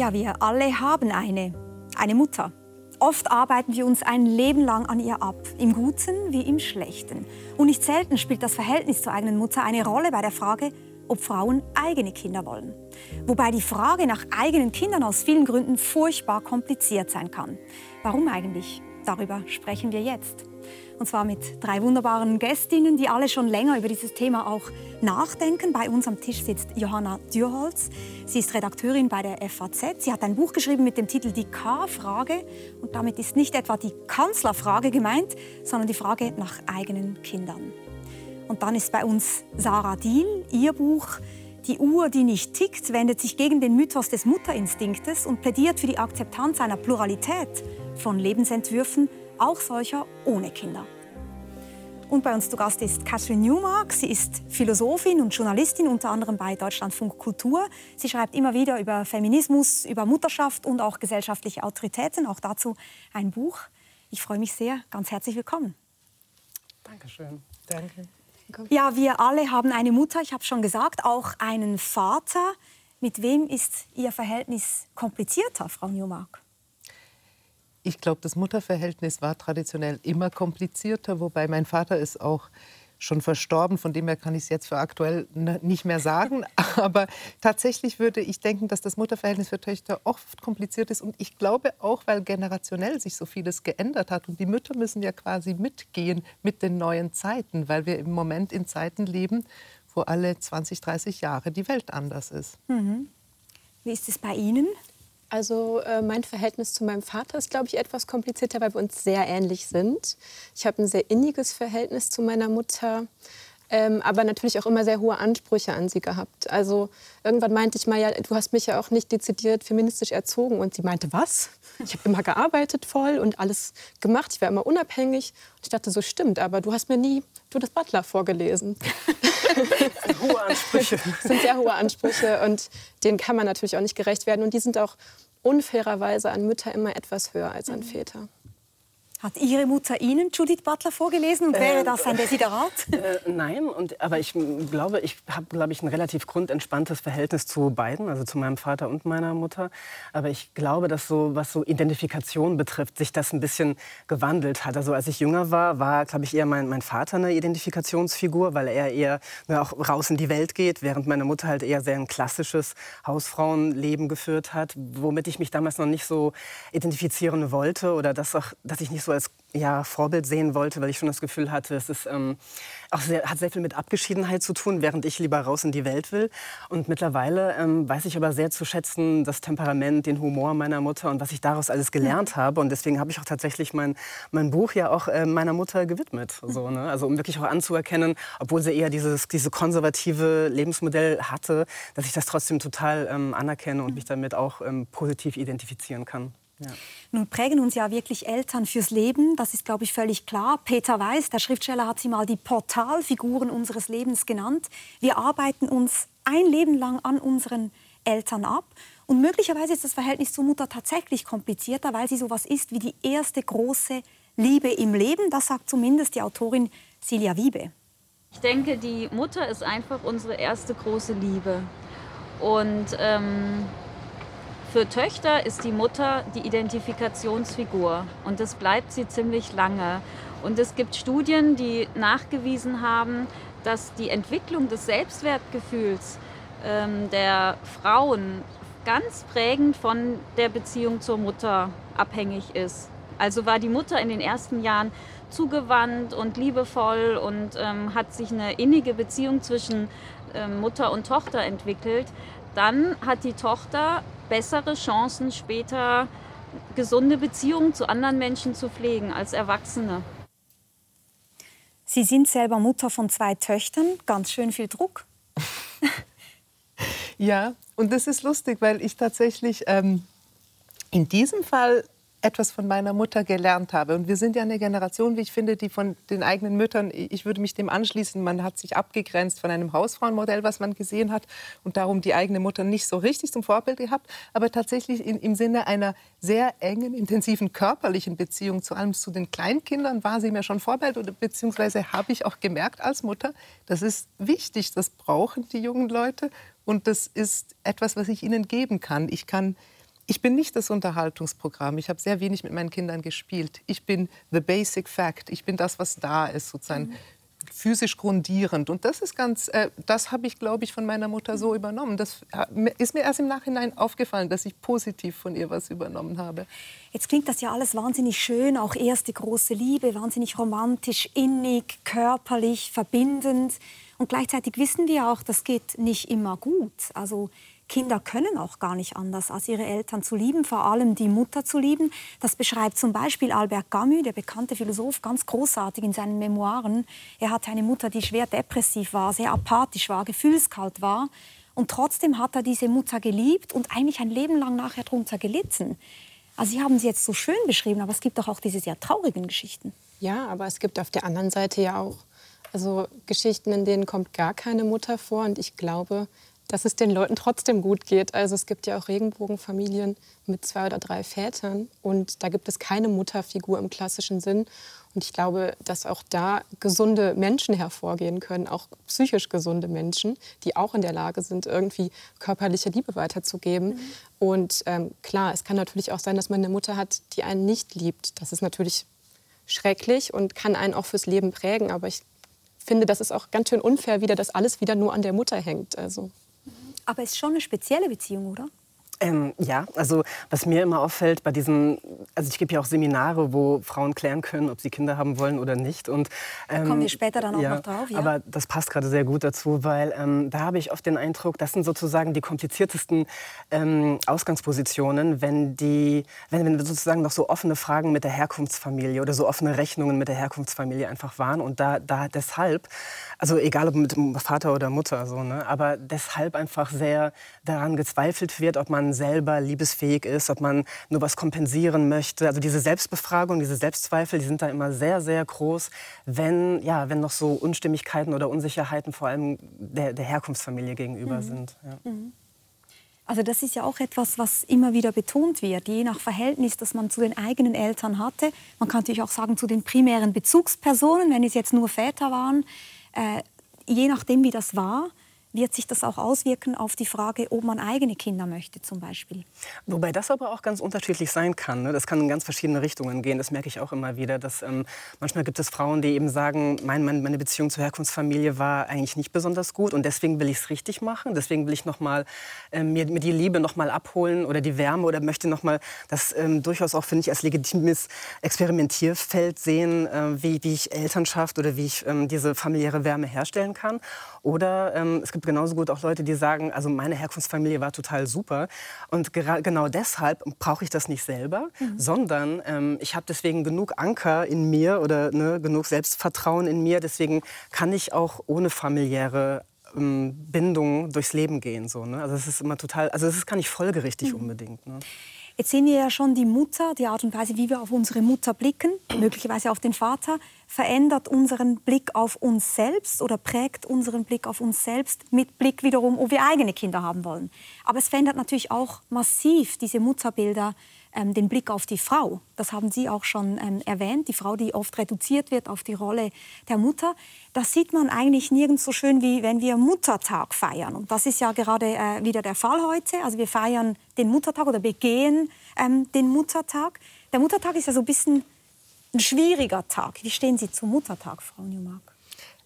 Ja, wir alle haben eine, eine Mutter. Oft arbeiten wir uns ein Leben lang an ihr ab, im Guten wie im Schlechten. Und nicht selten spielt das Verhältnis zur eigenen Mutter eine Rolle bei der Frage, ob Frauen eigene Kinder wollen. Wobei die Frage nach eigenen Kindern aus vielen Gründen furchtbar kompliziert sein kann. Warum eigentlich? Darüber sprechen wir jetzt. Und zwar mit drei wunderbaren Gästinnen, die alle schon länger über dieses Thema auch nachdenken. Bei uns am Tisch sitzt Johanna Dürholz. Sie ist Redakteurin bei der FAZ. Sie hat ein Buch geschrieben mit dem Titel Die K-Frage. Und damit ist nicht etwa die Kanzlerfrage gemeint, sondern die Frage nach eigenen Kindern. Und dann ist bei uns Sarah Diel. Ihr Buch Die Uhr, die nicht tickt, wendet sich gegen den Mythos des Mutterinstinktes und plädiert für die Akzeptanz einer Pluralität von Lebensentwürfen auch solcher ohne Kinder. Und bei uns zu Gast ist Catherine Newmark. Sie ist Philosophin und Journalistin, unter anderem bei Deutschlandfunk Kultur. Sie schreibt immer wieder über Feminismus, über Mutterschaft und auch gesellschaftliche Autoritäten. Auch dazu ein Buch. Ich freue mich sehr. Ganz herzlich willkommen. Dankeschön. Danke. Ja, wir alle haben eine Mutter, ich habe schon gesagt, auch einen Vater. Mit wem ist Ihr Verhältnis komplizierter, Frau Newmark? Ich glaube, das Mutterverhältnis war traditionell immer komplizierter, wobei mein Vater ist auch schon verstorben, von dem her kann ich es jetzt für aktuell nicht mehr sagen. Aber tatsächlich würde ich denken, dass das Mutterverhältnis für Töchter oft kompliziert ist. Und ich glaube auch, weil generationell sich so vieles geändert hat. Und die Mütter müssen ja quasi mitgehen mit den neuen Zeiten, weil wir im Moment in Zeiten leben, wo alle 20, 30 Jahre die Welt anders ist. Mhm. Wie ist es bei Ihnen? Also äh, mein Verhältnis zu meinem Vater ist, glaube ich, etwas komplizierter, weil wir uns sehr ähnlich sind. Ich habe ein sehr inniges Verhältnis zu meiner Mutter, ähm, aber natürlich auch immer sehr hohe Ansprüche an sie gehabt. Also irgendwann meinte ich mal, ja, du hast mich ja auch nicht dezidiert feministisch erzogen. Und sie meinte, was? Ich habe immer gearbeitet voll und alles gemacht. Ich war immer unabhängig. Und ich dachte, so stimmt, aber du hast mir nie du das Butler vorgelesen. hohe Ansprüche. Das sind sehr hohe Ansprüche und denen kann man natürlich auch nicht gerecht werden. Und die sind auch unfairerweise an Mütter immer etwas höher als an Väter. Hat Ihre Mutter Ihnen Judith Butler vorgelesen und wäre das ein Desiderat? Äh, nein, und, aber ich glaube, ich habe glaube ich, ein relativ grundentspanntes Verhältnis zu beiden, also zu meinem Vater und meiner Mutter. Aber ich glaube, dass so, was so Identifikation betrifft, sich das ein bisschen gewandelt hat. Also als ich jünger war, war, glaube ich, eher mein, mein Vater eine Identifikationsfigur, weil er eher ne, auch raus in die Welt geht, während meine Mutter halt eher sehr ein klassisches Hausfrauenleben geführt hat, womit ich mich damals noch nicht so identifizieren wollte oder das auch, dass ich nicht so so als ja, Vorbild sehen wollte, weil ich schon das Gefühl hatte, es ist, ähm, auch sehr, hat sehr viel mit Abgeschiedenheit zu tun, während ich lieber raus in die Welt will. Und mittlerweile ähm, weiß ich aber sehr zu schätzen das Temperament, den Humor meiner Mutter und was ich daraus alles gelernt habe. Und deswegen habe ich auch tatsächlich mein, mein Buch ja auch äh, meiner Mutter gewidmet. So, ne? Also um wirklich auch anzuerkennen, obwohl sie eher dieses diese konservative Lebensmodell hatte, dass ich das trotzdem total ähm, anerkenne und mich damit auch ähm, positiv identifizieren kann. Ja. Nun prägen uns ja wirklich Eltern fürs Leben, das ist, glaube ich, völlig klar. Peter Weiß, der Schriftsteller, hat sie mal die Portalfiguren unseres Lebens genannt. Wir arbeiten uns ein Leben lang an unseren Eltern ab. Und möglicherweise ist das Verhältnis zur Mutter tatsächlich komplizierter, weil sie sowas ist wie die erste große Liebe im Leben. Das sagt zumindest die Autorin Silja Wiebe. Ich denke, die Mutter ist einfach unsere erste große Liebe. Und ähm, für Töchter ist die Mutter die Identifikationsfigur und das bleibt sie ziemlich lange. Und es gibt Studien, die nachgewiesen haben, dass die Entwicklung des Selbstwertgefühls ähm, der Frauen ganz prägend von der Beziehung zur Mutter abhängig ist. Also war die Mutter in den ersten Jahren zugewandt und liebevoll und ähm, hat sich eine innige Beziehung zwischen ähm, Mutter und Tochter entwickelt. Dann hat die Tochter bessere Chancen, später gesunde Beziehungen zu anderen Menschen zu pflegen als Erwachsene. Sie sind selber Mutter von zwei Töchtern, ganz schön viel Druck. ja, und das ist lustig, weil ich tatsächlich ähm, in diesem Fall etwas von meiner Mutter gelernt habe. Und wir sind ja eine Generation, wie ich finde, die von den eigenen Müttern, ich würde mich dem anschließen, man hat sich abgegrenzt von einem Hausfrauenmodell, was man gesehen hat und darum die eigene Mutter nicht so richtig zum Vorbild gehabt, aber tatsächlich in, im Sinne einer sehr engen, intensiven körperlichen Beziehung, zu allem zu den Kleinkindern, war sie mir schon Vorbild oder beziehungsweise habe ich auch gemerkt als Mutter, das ist wichtig, das brauchen die jungen Leute und das ist etwas, was ich ihnen geben kann. Ich kann ich bin nicht das Unterhaltungsprogramm. Ich habe sehr wenig mit meinen Kindern gespielt. Ich bin the basic fact. Ich bin das, was da ist, sozusagen. Mhm physisch grundierend. Und das ist ganz, äh, das habe ich, glaube ich, von meiner Mutter so übernommen. Das äh, ist mir erst im Nachhinein aufgefallen, dass ich positiv von ihr was übernommen habe. Jetzt klingt das ja alles wahnsinnig schön, auch erste große Liebe, wahnsinnig romantisch, innig, körperlich, verbindend. Und gleichzeitig wissen wir auch, das geht nicht immer gut. Also Kinder können auch gar nicht anders, als ihre Eltern zu lieben, vor allem die Mutter zu lieben. Das beschreibt zum Beispiel Albert Camus, der bekannte Philosoph, ganz großartig in seinen Memoiren. Er hatte eine Mutter, die schwer depressiv war, sehr apathisch war, gefühlskalt war. Und trotzdem hat er diese Mutter geliebt und eigentlich ein Leben lang nachher darunter gelitten. Also Sie haben sie jetzt so schön beschrieben, aber es gibt doch auch diese sehr traurigen Geschichten. Ja, aber es gibt auf der anderen Seite ja auch also Geschichten, in denen kommt gar keine Mutter vor. Und ich glaube, dass es den Leuten trotzdem gut geht. Also es gibt ja auch Regenbogenfamilien mit zwei oder drei Vätern und da gibt es keine Mutterfigur im klassischen Sinn. Und ich glaube, dass auch da gesunde Menschen hervorgehen können, auch psychisch gesunde Menschen, die auch in der Lage sind, irgendwie körperliche Liebe weiterzugeben. Mhm. Und ähm, klar, es kann natürlich auch sein, dass man eine Mutter hat, die einen nicht liebt. Das ist natürlich schrecklich und kann einen auch fürs Leben prägen. Aber ich finde, das ist auch ganz schön unfair wieder, dass alles wieder nur an der Mutter hängt. Also. Aber es ist schon eine spezielle Beziehung, oder? Ähm, ja, also was mir immer auffällt bei diesen, also ich gebe ja auch Seminare, wo Frauen klären können, ob sie Kinder haben wollen oder nicht. Und, ähm, da kommen wir später dann auch ja, noch drauf. Ja. Aber das passt gerade sehr gut dazu, weil ähm, da habe ich oft den Eindruck, das sind sozusagen die kompliziertesten ähm, Ausgangspositionen, wenn, die, wenn, wenn sozusagen noch so offene Fragen mit der Herkunftsfamilie oder so offene Rechnungen mit der Herkunftsfamilie einfach waren. Und da, da deshalb, also egal ob mit Vater oder Mutter, so, ne, aber deshalb einfach sehr daran gezweifelt wird, ob man selber liebesfähig ist, ob man nur was kompensieren möchte. Also diese Selbstbefragung, diese Selbstzweifel, die sind da immer sehr, sehr groß, wenn, ja, wenn noch so Unstimmigkeiten oder Unsicherheiten vor allem der, der Herkunftsfamilie gegenüber mhm. sind. Ja. Mhm. Also das ist ja auch etwas, was immer wieder betont wird, je nach Verhältnis, das man zu den eigenen Eltern hatte. Man kann natürlich auch sagen, zu den primären Bezugspersonen, wenn es jetzt nur Väter waren. Äh, je nachdem, wie das war, wird sich das auch auswirken auf die Frage, ob man eigene Kinder möchte zum Beispiel. Wobei das aber auch ganz unterschiedlich sein kann. Ne? Das kann in ganz verschiedene Richtungen gehen. Das merke ich auch immer wieder. Dass, ähm, manchmal gibt es Frauen, die eben sagen, mein, meine Beziehung zur Herkunftsfamilie war eigentlich nicht besonders gut und deswegen will ich es richtig machen. Deswegen will ich noch mal, ähm, mir, mir die Liebe noch mal abholen oder die Wärme oder möchte noch mal das ähm, durchaus auch, finde ich, als legitimes Experimentierfeld sehen, äh, wie, wie ich Elternschaft oder wie ich ähm, diese familiäre Wärme herstellen kann. Oder ähm, es gibt genauso gut auch Leute, die sagen, also meine Herkunftsfamilie war total super und genau deshalb brauche ich das nicht selber, mhm. sondern ähm, ich habe deswegen genug Anker in mir oder ne, genug Selbstvertrauen in mir. Deswegen kann ich auch ohne familiäre ähm, Bindung durchs Leben gehen. So, ne? Also es ist immer total, also es ist gar nicht folgerichtig mhm. unbedingt. Ne? Jetzt sehen wir ja schon die Mutter, die Art und Weise, wie wir auf unsere Mutter blicken, möglicherweise auf den Vater, verändert unseren Blick auf uns selbst oder prägt unseren Blick auf uns selbst mit Blick wiederum, ob wir eigene Kinder haben wollen. Aber es verändert natürlich auch massiv diese Mutterbilder ähm, den Blick auf die Frau. Das haben Sie auch schon ähm, erwähnt, die Frau, die oft reduziert wird auf die Rolle der Mutter. Das sieht man eigentlich nirgends so schön, wie wenn wir Muttertag feiern. Und das ist ja gerade äh, wieder der Fall heute. Also wir feiern den Muttertag oder begehen ähm, den Muttertag. Der Muttertag ist ja so ein bisschen ein schwieriger Tag. Wie stehen Sie zum Muttertag, Frau Newmark?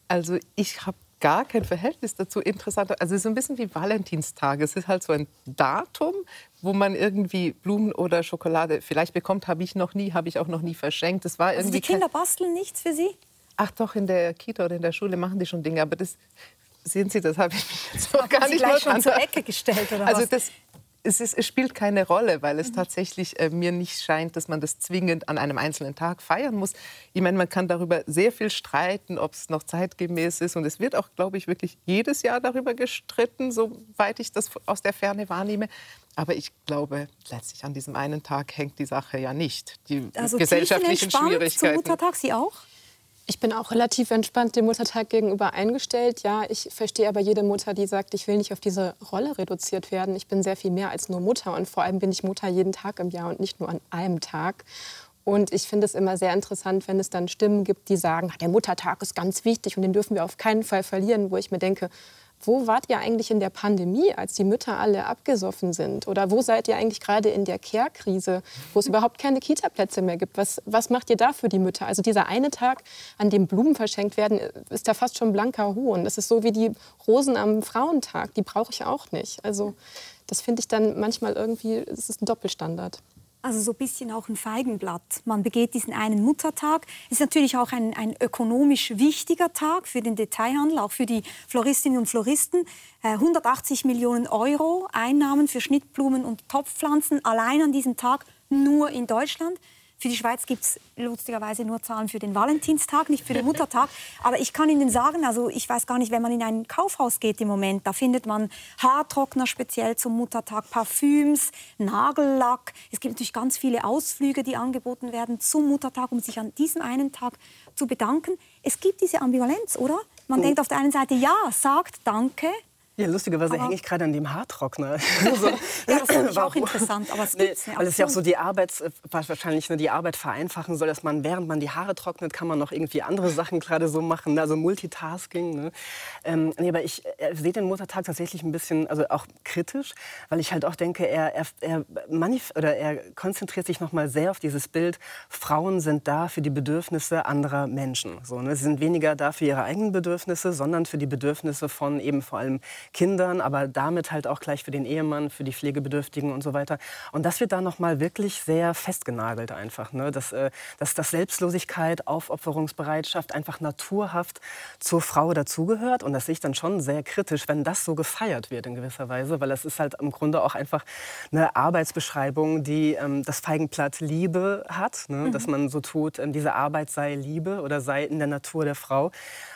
Also ich habe gar kein Verhältnis dazu. Interessant. Also es ist ein bisschen wie Valentinstag. Es ist halt so ein Datum, wo man irgendwie Blumen oder Schokolade vielleicht bekommt. Habe ich noch nie, habe ich auch noch nie verschenkt. Das war irgendwie also die Kinder basteln nichts für Sie? Ach doch, in der Kita oder in der Schule machen die schon Dinge. Aber das sehen Sie, das habe ich mich jetzt noch gar Sie nicht gleich schon zur Ecke gestellt oder also was? Das, es, ist, es, spielt keine Rolle, weil es mhm. tatsächlich äh, mir nicht scheint, dass man das zwingend an einem einzelnen Tag feiern muss. Ich meine, man kann darüber sehr viel streiten, ob es noch zeitgemäß ist. Und es wird auch, glaube ich, wirklich jedes Jahr darüber gestritten, soweit ich das aus der Ferne wahrnehme. Aber ich glaube, letztlich an diesem einen Tag hängt die Sache ja nicht. Die also gesellschaftlichen Schwierigkeiten. Zum Muttertag Sie auch? Ich bin auch relativ entspannt dem Muttertag gegenüber eingestellt. Ja, ich verstehe aber jede Mutter, die sagt, ich will nicht auf diese Rolle reduziert werden. Ich bin sehr viel mehr als nur Mutter und vor allem bin ich Mutter jeden Tag im Jahr und nicht nur an einem Tag. Und ich finde es immer sehr interessant, wenn es dann Stimmen gibt, die sagen, der Muttertag ist ganz wichtig und den dürfen wir auf keinen Fall verlieren, wo ich mir denke, wo wart ihr eigentlich in der Pandemie, als die Mütter alle abgesoffen sind? Oder wo seid ihr eigentlich gerade in der Care-Krise, wo es überhaupt keine Kita-Plätze mehr gibt? Was, was macht ihr da für die Mütter? Also dieser eine Tag, an dem Blumen verschenkt werden, ist da fast schon blanker Hohn. Das ist so wie die Rosen am Frauentag, die brauche ich auch nicht. Also das finde ich dann manchmal irgendwie, es ist ein Doppelstandard. Also so ein bisschen auch ein Feigenblatt. Man begeht diesen einen Muttertag. Ist natürlich auch ein, ein ökonomisch wichtiger Tag für den Detailhandel, auch für die Floristinnen und Floristen. 180 äh, Millionen Euro Einnahmen für Schnittblumen und Topfpflanzen allein an diesem Tag nur in Deutschland. Für die Schweiz gibt es lustigerweise nur Zahlen für den Valentinstag, nicht für den Muttertag. Aber ich kann Ihnen sagen, also ich weiß gar nicht, wenn man in ein Kaufhaus geht im Moment, da findet man Haartrockner speziell zum Muttertag, Parfüms, Nagellack. Es gibt natürlich ganz viele Ausflüge, die angeboten werden zum Muttertag, um sich an diesem einen Tag zu bedanken. Es gibt diese Ambivalenz, oder? Man oh. denkt auf der einen Seite, ja, sagt Danke, ja, lustigerweise hänge ich gerade an dem Haartrockner. Also, ja, das finde ich auch interessant, aber es nee, Weil es ja auch so die Arbeit, äh, wahrscheinlich nur die Arbeit vereinfachen soll, dass man, während man die Haare trocknet, kann man noch irgendwie andere Sachen gerade so machen, ne? also Multitasking. Ne? Ähm, nee, aber ich äh, sehe den Muttertag tatsächlich ein bisschen, also auch kritisch, weil ich halt auch denke, er, er, er, oder er konzentriert sich noch mal sehr auf dieses Bild, Frauen sind da für die Bedürfnisse anderer Menschen. So, ne? Sie sind weniger da für ihre eigenen Bedürfnisse, sondern für die Bedürfnisse von eben vor allem Kindern, aber damit halt auch gleich für den Ehemann, für die Pflegebedürftigen und so weiter. Und das wird da noch mal wirklich sehr festgenagelt einfach, ne? dass, äh, dass, dass Selbstlosigkeit, Aufopferungsbereitschaft einfach naturhaft zur Frau dazugehört. Und das sehe ich dann schon sehr kritisch, wenn das so gefeiert wird in gewisser Weise, weil es ist halt im Grunde auch einfach eine Arbeitsbeschreibung, die ähm, das Feigenblatt Liebe hat, ne? Mhm. dass man so tut, ähm, diese Arbeit sei Liebe oder sei in der Natur der Frau.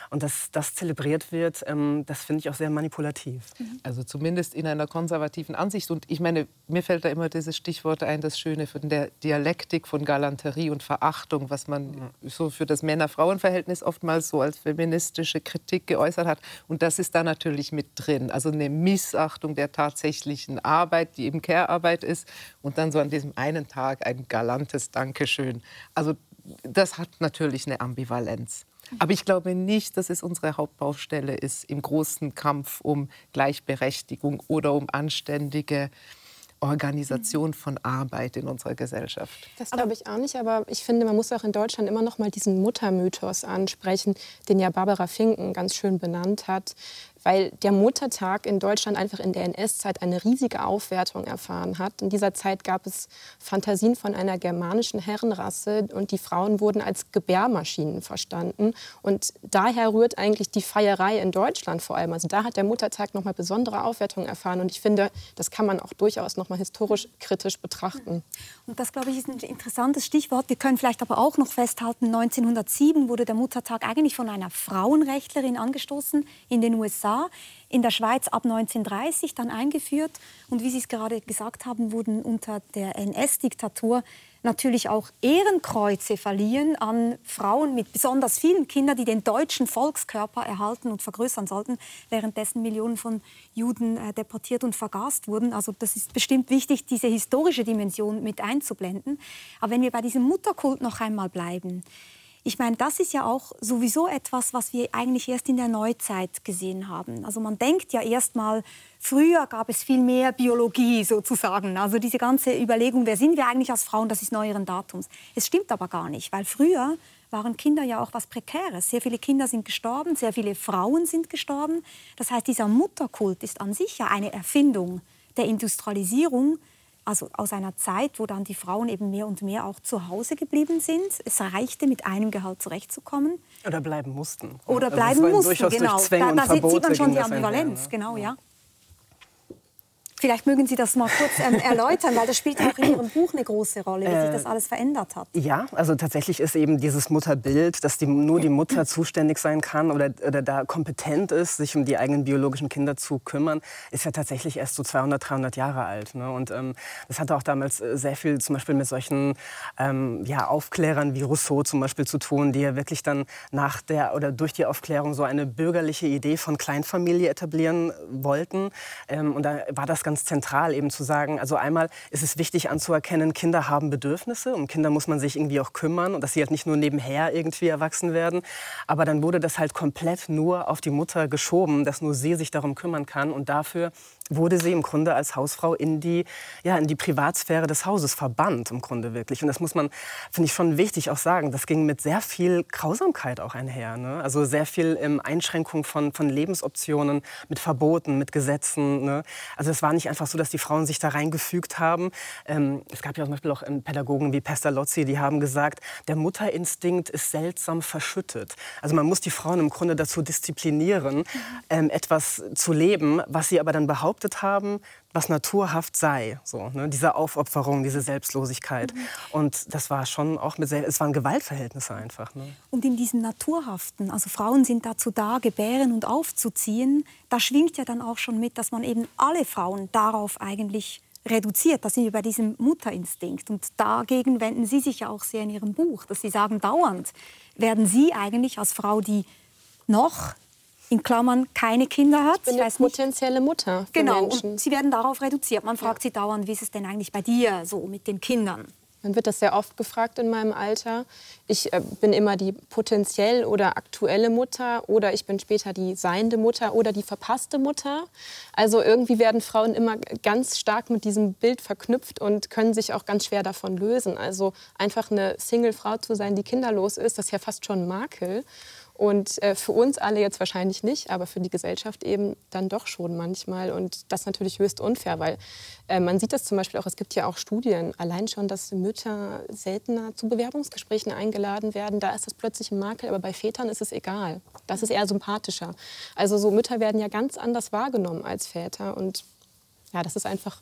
Und dass das zelebriert wird, ähm, das finde ich auch sehr manipulativ. Mhm. Also zumindest in einer konservativen Ansicht. Und ich meine, mir fällt da immer dieses Stichwort ein, das Schöne von der Dialektik von Galanterie und Verachtung, was man mhm. so für das Männer-Frauen-Verhältnis oftmals so als feministische Kritik geäußert hat. Und das ist da natürlich mit drin. Also eine Missachtung der tatsächlichen Arbeit, die eben Care-Arbeit ist. Und dann so an diesem einen Tag ein galantes Dankeschön. Also das hat natürlich eine Ambivalenz. Aber ich glaube nicht, dass es unsere Hauptbaustelle ist im großen Kampf um Gleichberechtigung oder um anständige Organisation von Arbeit in unserer Gesellschaft. Das glaube ich auch nicht, aber ich finde, man muss auch in Deutschland immer noch mal diesen Muttermythos ansprechen, den ja Barbara Finken ganz schön benannt hat weil der Muttertag in Deutschland einfach in der NS-Zeit eine riesige Aufwertung erfahren hat. In dieser Zeit gab es Fantasien von einer germanischen Herrenrasse und die Frauen wurden als Gebärmaschinen verstanden. Und daher rührt eigentlich die Feierei in Deutschland vor allem. Also da hat der Muttertag nochmal besondere Aufwertung erfahren und ich finde, das kann man auch durchaus nochmal historisch kritisch betrachten. Und das, glaube ich, ist ein interessantes Stichwort. Wir können vielleicht aber auch noch festhalten, 1907 wurde der Muttertag eigentlich von einer Frauenrechtlerin angestoßen in den USA USA, in der Schweiz ab 1930 dann eingeführt. Und wie Sie es gerade gesagt haben, wurden unter der NS-Diktatur natürlich auch Ehrenkreuze verliehen an Frauen mit besonders vielen Kindern, die den deutschen Volkskörper erhalten und vergrößern sollten, währenddessen Millionen von Juden äh, deportiert und vergast wurden. Also das ist bestimmt wichtig, diese historische Dimension mit einzublenden. Aber wenn wir bei diesem Mutterkult noch einmal bleiben, ich meine, das ist ja auch sowieso etwas, was wir eigentlich erst in der Neuzeit gesehen haben. Also man denkt ja erst mal, früher gab es viel mehr Biologie sozusagen. Also diese ganze Überlegung, wer sind wir eigentlich als Frauen, das ist neueren Datums. Es stimmt aber gar nicht, weil früher waren Kinder ja auch was Prekäres. Sehr viele Kinder sind gestorben, sehr viele Frauen sind gestorben. Das heißt, dieser Mutterkult ist an sich ja eine Erfindung der Industrialisierung, also aus einer Zeit, wo dann die Frauen eben mehr und mehr auch zu Hause geblieben sind. Es reichte, mit einem Gehalt zurechtzukommen. Oder bleiben mussten. Oder also bleiben mussten, genau. Da, da sieht man schon die Ambivalenz, ne? genau, ja. Vielleicht mögen Sie das mal kurz ähm, erläutern, weil das spielt auch in Ihrem Buch eine große Rolle, wie sich das äh, alles verändert hat. Ja, also tatsächlich ist eben dieses Mutterbild, dass die, nur die Mutter zuständig sein kann oder, oder da kompetent ist, sich um die eigenen biologischen Kinder zu kümmern, ist ja tatsächlich erst so 200, 300 Jahre alt. Ne? Und ähm, das hatte auch damals äh, sehr viel zum Beispiel mit solchen ähm, ja, Aufklärern wie Rousseau zum Beispiel zu tun, die ja wirklich dann nach der oder durch die Aufklärung so eine bürgerliche Idee von Kleinfamilie etablieren wollten. Ähm, und da war das ganz zentral, eben zu sagen, also einmal ist es wichtig anzuerkennen, Kinder haben Bedürfnisse, um Kinder muss man sich irgendwie auch kümmern und dass sie halt nicht nur nebenher irgendwie erwachsen werden. Aber dann wurde das halt komplett nur auf die Mutter geschoben, dass nur sie sich darum kümmern kann und dafür wurde sie im Grunde als Hausfrau in die, ja, in die Privatsphäre des Hauses verbannt, im Grunde wirklich. Und das muss man, finde ich, schon wichtig auch sagen. Das ging mit sehr viel Grausamkeit auch einher. Ne? Also sehr viel ähm, Einschränkung von, von Lebensoptionen, mit Verboten, mit Gesetzen. Ne? Also es war nicht einfach so, dass die Frauen sich da reingefügt haben. Ähm, es gab ja zum Beispiel auch ähm, Pädagogen wie Pestalozzi, die haben gesagt, der Mutterinstinkt ist seltsam verschüttet. Also man muss die Frauen im Grunde dazu disziplinieren, ähm, etwas zu leben, was sie aber dann behaupten, behauptet haben, was naturhaft sei. So, ne? Diese Aufopferung, diese Selbstlosigkeit. Mhm. Und das war schon auch mit, es waren Gewaltverhältnisse einfach. Ne? Und in diesem Naturhaften, also Frauen sind dazu da, gebären und aufzuziehen, da schwingt ja dann auch schon mit, dass man eben alle Frauen darauf eigentlich reduziert. Da sind wir bei diesem Mutterinstinkt. Und dagegen wenden Sie sich ja auch sehr in Ihrem Buch, dass Sie sagen, dauernd werden Sie eigentlich als Frau, die noch in Klammern keine Kinder hat. Ich bin eine potenzielle Mutter. genau, Menschen. und sie werden darauf reduziert. Man fragt ja. sie dauernd, wie ist es denn eigentlich bei dir so mit den Kindern? Man wird das sehr oft gefragt in meinem Alter. Ich äh, bin immer die potenziell oder aktuelle Mutter oder ich bin später die seiende Mutter oder die verpasste Mutter. Also irgendwie werden Frauen immer ganz stark mit diesem Bild verknüpft und können sich auch ganz schwer davon lösen. Also einfach eine Single-Frau zu sein, die kinderlos ist, das ist ja fast schon ein Makel. Und äh, für uns alle jetzt wahrscheinlich nicht, aber für die Gesellschaft eben dann doch schon manchmal. Und das natürlich höchst unfair, weil äh, man sieht das zum Beispiel auch, es gibt ja auch Studien, allein schon, dass Mütter seltener zu Bewerbungsgesprächen eingeladen werden. Da ist das plötzlich ein Makel, aber bei Vätern ist es egal. Das ist eher sympathischer. Also so Mütter werden ja ganz anders wahrgenommen als Väter. Und ja, das ist einfach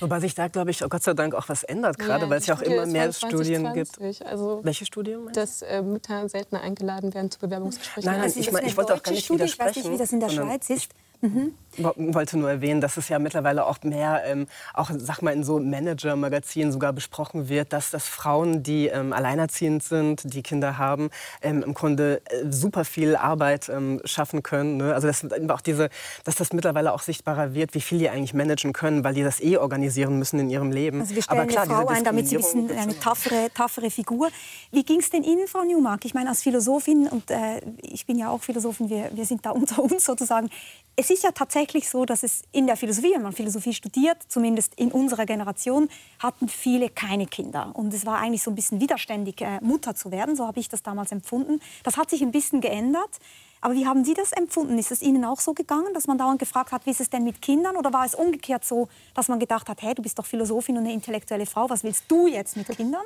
Wobei sich da, glaube ich, oh Gott sei Dank auch was ändert, gerade ja, weil es ja auch immer mehr Studien gibt. Also Welche Studien? Dass äh, Mütter seltener eingeladen werden zu Bewerbungsgesprächen. Nein, nein, ich, ich, ich wollte auch gar nicht Studie, widersprechen. Ich weiß nicht, wie das in der Schweiz ist. Mhm. Wollte nur erwähnen, dass es ja mittlerweile auch mehr, ähm, auch sag mal in so Manager-Magazinen sogar besprochen wird, dass das Frauen, die ähm, alleinerziehend sind, die Kinder haben, ähm, im Grunde äh, super viel Arbeit ähm, schaffen können. Ne? Also dass, auch diese, dass das mittlerweile auch sichtbarer wird, wie viel die eigentlich managen können, weil die das eh organisieren müssen in ihrem Leben. Also wir stellen Aber klar, eine Frau ein, damit sie ein eine taffere, taffere Figur. Wie ging es denn Ihnen, Frau Newmark? Ich meine, als Philosophin, und äh, ich bin ja auch Philosophin, wir, wir sind da unter uns sozusagen, es ist ja tatsächlich so, dass es in der Philosophie, wenn man Philosophie studiert, zumindest in unserer Generation, hatten viele keine Kinder. Und es war eigentlich so ein bisschen widerständig, äh, Mutter zu werden. So habe ich das damals empfunden. Das hat sich ein bisschen geändert. Aber wie haben Sie das empfunden? Ist es Ihnen auch so gegangen, dass man dauernd gefragt hat, wie ist es denn mit Kindern? Oder war es umgekehrt so, dass man gedacht hat, hey, du bist doch Philosophin und eine intellektuelle Frau, was willst du jetzt mit Kindern?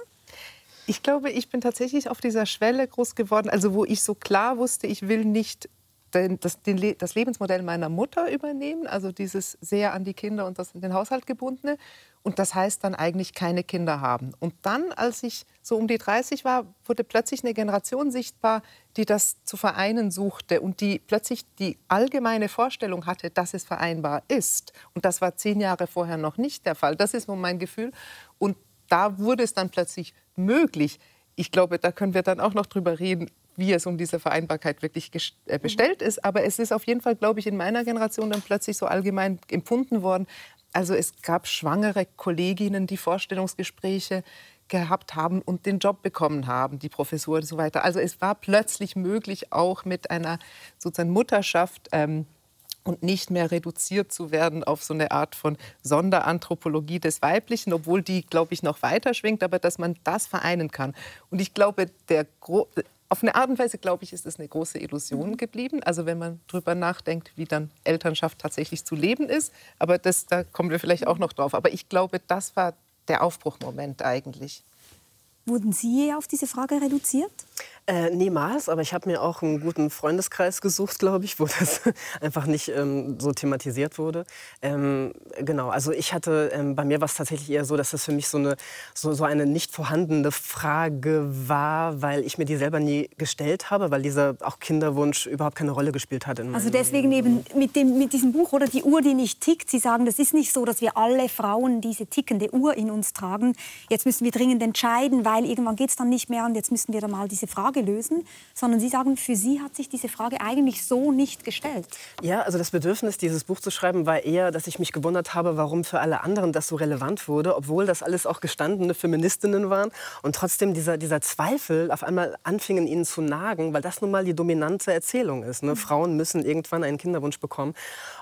Ich glaube, ich bin tatsächlich auf dieser Schwelle groß geworden, also wo ich so klar wusste, ich will nicht den, das, den, das, Lebensmodell meiner Mutter übernehmen, also dieses sehr an die Kinder und das, den Haushalt gebundene. Und das heißt dann eigentlich keine Kinder haben. Und dann, als ich so um die 30 war, wurde plötzlich eine Generation sichtbar, die das zu vereinen suchte und die plötzlich die allgemeine Vorstellung hatte, dass es vereinbar ist. Und das war zehn Jahre vorher noch nicht der Fall. Das ist nur mein Gefühl. Und da wurde es dann plötzlich möglich. Ich glaube, da können wir dann auch noch drüber reden, wie es um diese Vereinbarkeit wirklich äh, bestellt ist. Aber es ist auf jeden Fall, glaube ich, in meiner Generation dann plötzlich so allgemein empfunden worden. Also es gab schwangere Kolleginnen, die Vorstellungsgespräche gehabt haben und den Job bekommen haben, die Professur und so weiter. Also es war plötzlich möglich, auch mit einer sozusagen Mutterschaft ähm, und nicht mehr reduziert zu werden auf so eine Art von Sonderanthropologie des Weiblichen, obwohl die, glaube ich, noch weiter schwingt, aber dass man das vereinen kann. Und ich glaube, der auf eine Art und Weise, glaube ich, ist es eine große Illusion mhm. geblieben. Also wenn man darüber nachdenkt, wie dann Elternschaft tatsächlich zu leben ist. Aber das, da kommen wir vielleicht auch noch drauf. Aber ich glaube, das war der Aufbruchmoment eigentlich. Wurden Sie auf diese Frage reduziert? Äh, niemals, aber ich habe mir auch einen guten Freundeskreis gesucht, glaube ich, wo das einfach nicht ähm, so thematisiert wurde. Ähm, genau, also ich hatte, ähm, bei mir war es tatsächlich eher so, dass das für mich so eine, so, so eine nicht vorhandene Frage war, weil ich mir die selber nie gestellt habe, weil dieser auch Kinderwunsch überhaupt keine Rolle gespielt hat. also deswegen eben mit, dem, mit diesem Buch oder die Uhr, die nicht tickt. Sie sagen, das ist nicht so, dass wir alle Frauen diese tickende Uhr in uns tragen. Jetzt müssen wir dringend entscheiden, weil irgendwann geht es dann nicht mehr und jetzt müssen wir dann mal diese diese Frage lösen, sondern Sie sagen, für Sie hat sich diese Frage eigentlich so nicht gestellt. Ja, also das Bedürfnis, dieses Buch zu schreiben, war eher, dass ich mich gewundert habe, warum für alle anderen das so relevant wurde, obwohl das alles auch gestandene Feministinnen waren und trotzdem dieser, dieser Zweifel auf einmal anfingen, ihnen zu nagen, weil das nun mal die dominante Erzählung ist. Ne? Mhm. Frauen müssen irgendwann einen Kinderwunsch bekommen.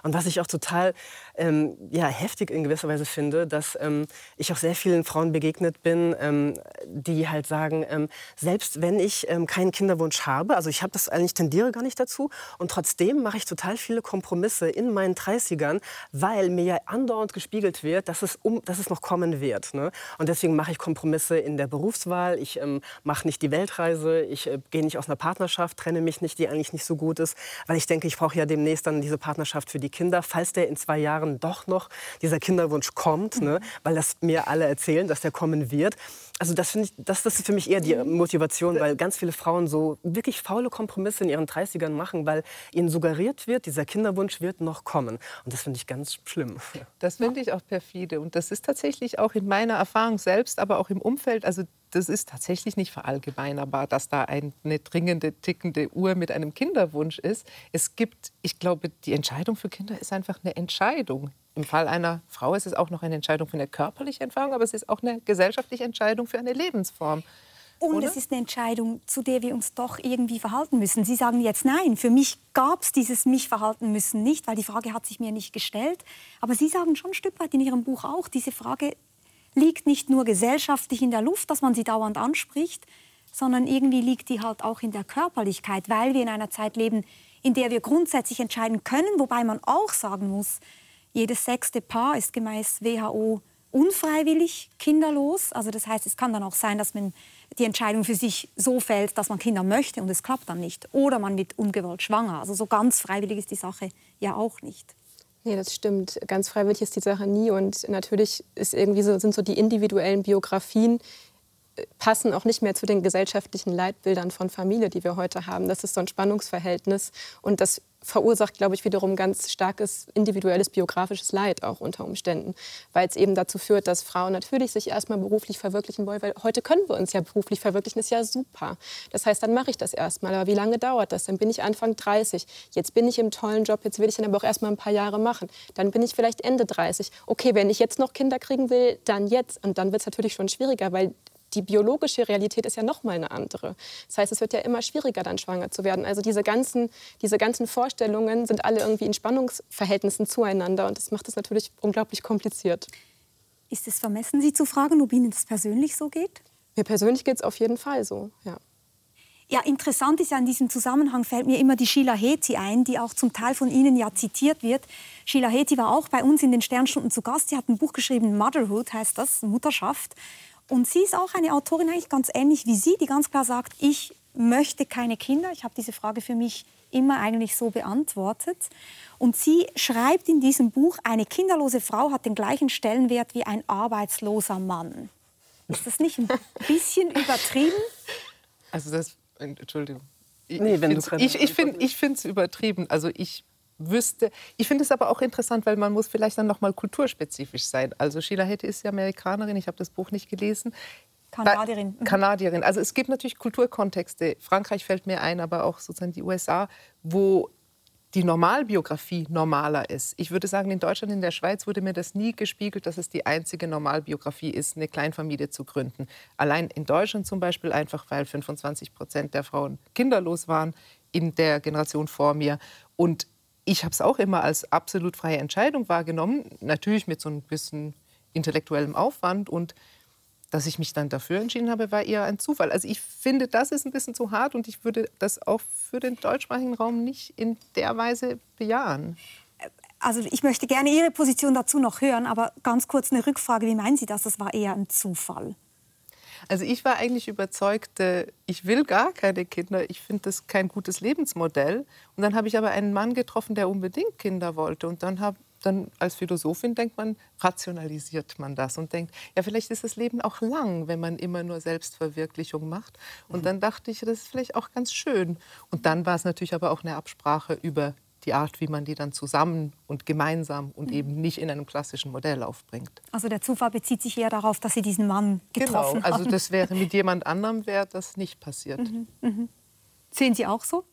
Und was ich auch total ähm, ja, heftig in gewisser Weise finde, dass ähm, ich auch sehr vielen Frauen begegnet bin, ähm, die halt sagen, ähm, selbst wenn ich ähm, keinen Kinderwunsch habe, also ich habe das eigentlich tendiere gar nicht dazu und trotzdem mache ich total viele Kompromisse in meinen 30ern, weil mir ja andauernd gespiegelt wird, dass es, um, dass es noch kommen wird. Ne? Und deswegen mache ich Kompromisse in der Berufswahl, ich ähm, mache nicht die Weltreise, ich äh, gehe nicht aus einer Partnerschaft, trenne mich nicht, die eigentlich nicht so gut ist, weil ich denke, ich brauche ja demnächst dann diese Partnerschaft für die Kinder, falls der in zwei Jahren doch noch dieser Kinderwunsch kommt, ne? weil das mir alle erzählen, dass der kommen wird. Also das, ich, das, das ist für mich eher die Motivation, weil ganz viele Frauen so wirklich faule Kompromisse in ihren 30ern machen, weil ihnen suggeriert wird, dieser Kinderwunsch wird noch kommen. Und das finde ich ganz schlimm. Das finde ich auch perfide. Und das ist tatsächlich auch in meiner Erfahrung selbst, aber auch im Umfeld, also das ist tatsächlich nicht verallgemeinerbar, dass da eine dringende, tickende Uhr mit einem Kinderwunsch ist. Es gibt, ich glaube, die Entscheidung für Kinder ist einfach eine Entscheidung. Im Fall einer Frau ist es auch noch eine Entscheidung für eine körperliche Entfernung, aber es ist auch eine gesellschaftliche Entscheidung für eine Lebensform. Und Oder? es ist eine Entscheidung, zu der wir uns doch irgendwie verhalten müssen. Sie sagen jetzt nein. Für mich gab es dieses mich verhalten müssen nicht, weil die Frage hat sich mir nicht gestellt. Aber Sie sagen schon ein Stück weit in Ihrem Buch auch, diese Frage liegt nicht nur gesellschaftlich in der Luft, dass man sie dauernd anspricht, sondern irgendwie liegt die halt auch in der Körperlichkeit, weil wir in einer Zeit leben, in der wir grundsätzlich entscheiden können, wobei man auch sagen muss, jedes sechste Paar ist gemäß WHO unfreiwillig kinderlos. Also das heißt, es kann dann auch sein, dass man die Entscheidung für sich so fällt, dass man Kinder möchte und es klappt dann nicht. Oder man wird ungewollt schwanger. Also so ganz freiwillig ist die Sache ja auch nicht. Nee, das stimmt. Ganz freiwillig ist die Sache nie. Und natürlich ist irgendwie so, sind so die individuellen Biografien passen auch nicht mehr zu den gesellschaftlichen Leitbildern von Familie, die wir heute haben. Das ist so ein Spannungsverhältnis. Und das verursacht, glaube ich, wiederum ganz starkes individuelles biografisches Leid auch unter Umständen, weil es eben dazu führt, dass Frauen natürlich sich erstmal beruflich verwirklichen wollen, weil heute können wir uns ja beruflich verwirklichen, ist ja super. Das heißt, dann mache ich das erstmal. Aber wie lange dauert das? Dann bin ich Anfang 30. Jetzt bin ich im tollen Job, jetzt will ich dann aber auch erstmal ein paar Jahre machen. Dann bin ich vielleicht Ende 30. Okay, wenn ich jetzt noch Kinder kriegen will, dann jetzt. Und dann wird es natürlich schon schwieriger, weil die biologische Realität ist ja noch mal eine andere. Das heißt, es wird ja immer schwieriger, dann schwanger zu werden. Also diese ganzen, diese ganzen Vorstellungen sind alle irgendwie in Spannungsverhältnissen zueinander und das macht es natürlich unglaublich kompliziert. Ist es vermessen, Sie zu fragen, ob Ihnen das persönlich so geht? Mir persönlich geht es auf jeden Fall so, ja. Ja, interessant ist ja in diesem Zusammenhang fällt mir immer die Sheila Heti ein, die auch zum Teil von Ihnen ja zitiert wird. Sheila Heti war auch bei uns in den Sternstunden zu Gast. Sie hat ein Buch geschrieben, Motherhood heißt das, Mutterschaft. Und sie ist auch eine Autorin, eigentlich ganz ähnlich wie Sie, die ganz klar sagt, ich möchte keine Kinder. Ich habe diese Frage für mich immer eigentlich so beantwortet. Und sie schreibt in diesem Buch, eine kinderlose Frau hat den gleichen Stellenwert wie ein arbeitsloser Mann. Ist das nicht ein bisschen übertrieben? Also das, Entschuldigung. Ich, nee, ich, ich finde es übertrieben. Also ich wüsste. Ich finde es aber auch interessant, weil man muss vielleicht dann noch mal kulturspezifisch sein. Also Sheila Hette ist ja Amerikanerin, ich habe das Buch nicht gelesen. Kanadierin. Mhm. Kanadierin. Also es gibt natürlich Kulturkontexte. Frankreich fällt mir ein, aber auch sozusagen die USA, wo die Normalbiografie normaler ist. Ich würde sagen, in Deutschland, in der Schweiz wurde mir das nie gespiegelt, dass es die einzige Normalbiografie ist, eine Kleinfamilie zu gründen. Allein in Deutschland zum Beispiel einfach, weil 25 Prozent der Frauen kinderlos waren in der Generation vor mir. Und ich habe es auch immer als absolut freie Entscheidung wahrgenommen, natürlich mit so ein bisschen intellektuellem Aufwand und dass ich mich dann dafür entschieden habe, war eher ein Zufall. Also ich finde, das ist ein bisschen zu hart und ich würde das auch für den deutschsprachigen Raum nicht in der Weise bejahen. Also ich möchte gerne Ihre Position dazu noch hören, aber ganz kurz eine Rückfrage. Wie meinen Sie das? Das war eher ein Zufall. Also ich war eigentlich überzeugt, ich will gar keine Kinder. Ich finde das kein gutes Lebensmodell. Und dann habe ich aber einen Mann getroffen, der unbedingt Kinder wollte. Und dann habe dann als Philosophin denkt man, rationalisiert man das und denkt, ja, vielleicht ist das Leben auch lang, wenn man immer nur Selbstverwirklichung macht. Und mhm. dann dachte ich, das ist vielleicht auch ganz schön. Und dann war es natürlich aber auch eine Absprache über die Art, wie man die dann zusammen und gemeinsam und mhm. eben nicht in einem klassischen Modell aufbringt. Also der Zufall bezieht sich eher darauf, dass Sie diesen Mann getroffen genau, also das wäre mit jemand anderem wäre das nicht passiert. Mhm. Mhm. Sehen Sie auch so?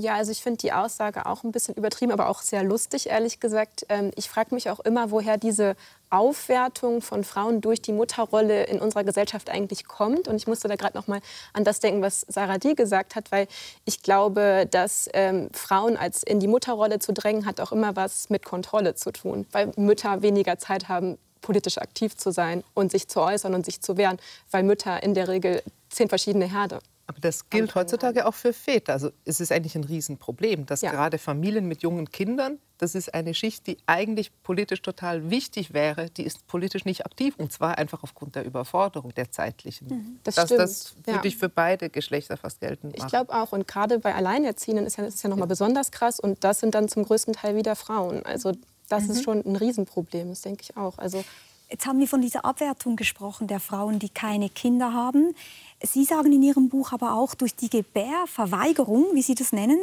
Ja, also ich finde die Aussage auch ein bisschen übertrieben, aber auch sehr lustig, ehrlich gesagt. Ähm, ich frage mich auch immer, woher diese Aufwertung von Frauen durch die Mutterrolle in unserer Gesellschaft eigentlich kommt. Und ich musste da gerade noch mal an das denken, was Sarah D. gesagt hat, weil ich glaube, dass ähm, Frauen als in die Mutterrolle zu drängen, hat auch immer was mit Kontrolle zu tun, weil Mütter weniger Zeit haben, politisch aktiv zu sein und sich zu äußern und sich zu wehren, weil Mütter in der Regel zehn verschiedene Herde aber das gilt heutzutage auch für Väter. Also es ist eigentlich ein Riesenproblem, dass ja. gerade Familien mit jungen Kindern, das ist eine Schicht, die eigentlich politisch total wichtig wäre, die ist politisch nicht aktiv. Und zwar einfach aufgrund der Überforderung der zeitlichen. Mhm, das dass stimmt. das wirklich ja. für beide Geschlechter fast geltend macht. Ich glaube auch. Und gerade bei Alleinerziehenden ist ja, ist ja noch mal ja. besonders krass. Und das sind dann zum größten Teil wieder Frauen. Also das mhm. ist schon ein Riesenproblem, das denke ich auch. Also Jetzt haben wir von dieser Abwertung gesprochen der Frauen, die keine Kinder haben. Sie sagen in Ihrem Buch aber auch, durch die Gebärverweigerung, wie Sie das nennen,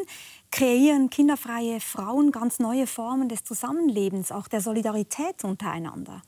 kreieren kinderfreie Frauen ganz neue Formen des Zusammenlebens, auch der Solidarität untereinander.